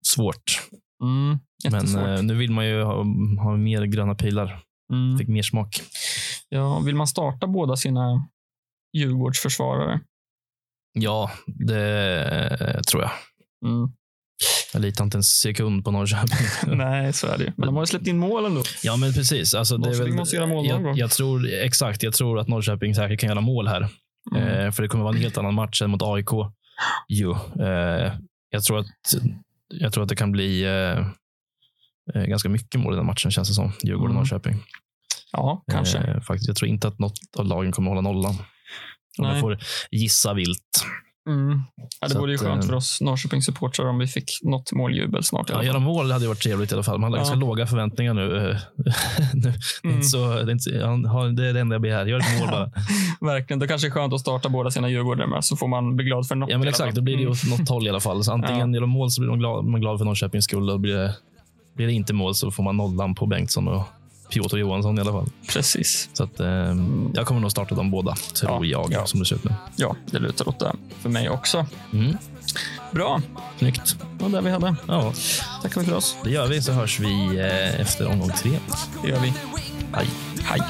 Svårt. Mm, Men eh, nu vill man ju ha, ha mer gröna pilar. mm. Fick mer smak. Ja, vill man starta båda sina Djurgårdsförsvarare? Ja, det tror jag. Mm. Jag litar inte en sekund på Norrköping. Nej, så är det ju. Men de har ju släppt in mål ändå. ja, men precis. Alltså, det väl, måste göra mål någon gång. jag, jag tror, exakt, jag tror att Norrköping säkert kan göra mål här. Mm. Eh, för det kommer vara en helt annan match än mot AIK. Jo, eh, jag, tror att, jag tror att det kan bli eh, eh, ganska mycket mål i den matchen, känns det som. Djurgården-Norrköping. Ja, kanske. Eh, faktiskt, jag tror inte att något av lagen kommer hålla nollan. Om Nej. jag får gissa vilt. Mm. Ja, det Så vore ju att, skönt eh, för oss Norrköpingssupportrar om vi fick något måljubel snart. Ja, göra mål hade varit trevligt i alla fall. Man har Ja. ganska låga förväntningar nu. nu. Det, är Mm. så, det, är inte, jag har- det är det enda jag begär. Gör ett mål bara. Verkligen. Det kanske är skönt att starta båda sina Djurgårdar med, så får man bli glad för något. Ja, men exakt. Då blir det ju Mm. åt något håll i alla fall. Så antingen gör de mål så blir de glad, man glad för Norrköpings skull. Och blir, det, blir det inte mål så får man nollan på Bengtsson och Piotr Johansson i alla fall. Precis. Så att, eh, jag kommer nog starta dem båda, tror Ja, jag, ja. som det ser ut nu. Ja, det lutar åt det för mig också. Mm. Bra. Snyggt. Det var det vi hade. Ja, Tackar vi för oss. det gör vi. Så hörs vi eh, efter omgång tre. Det gör vi. Hej. Hej.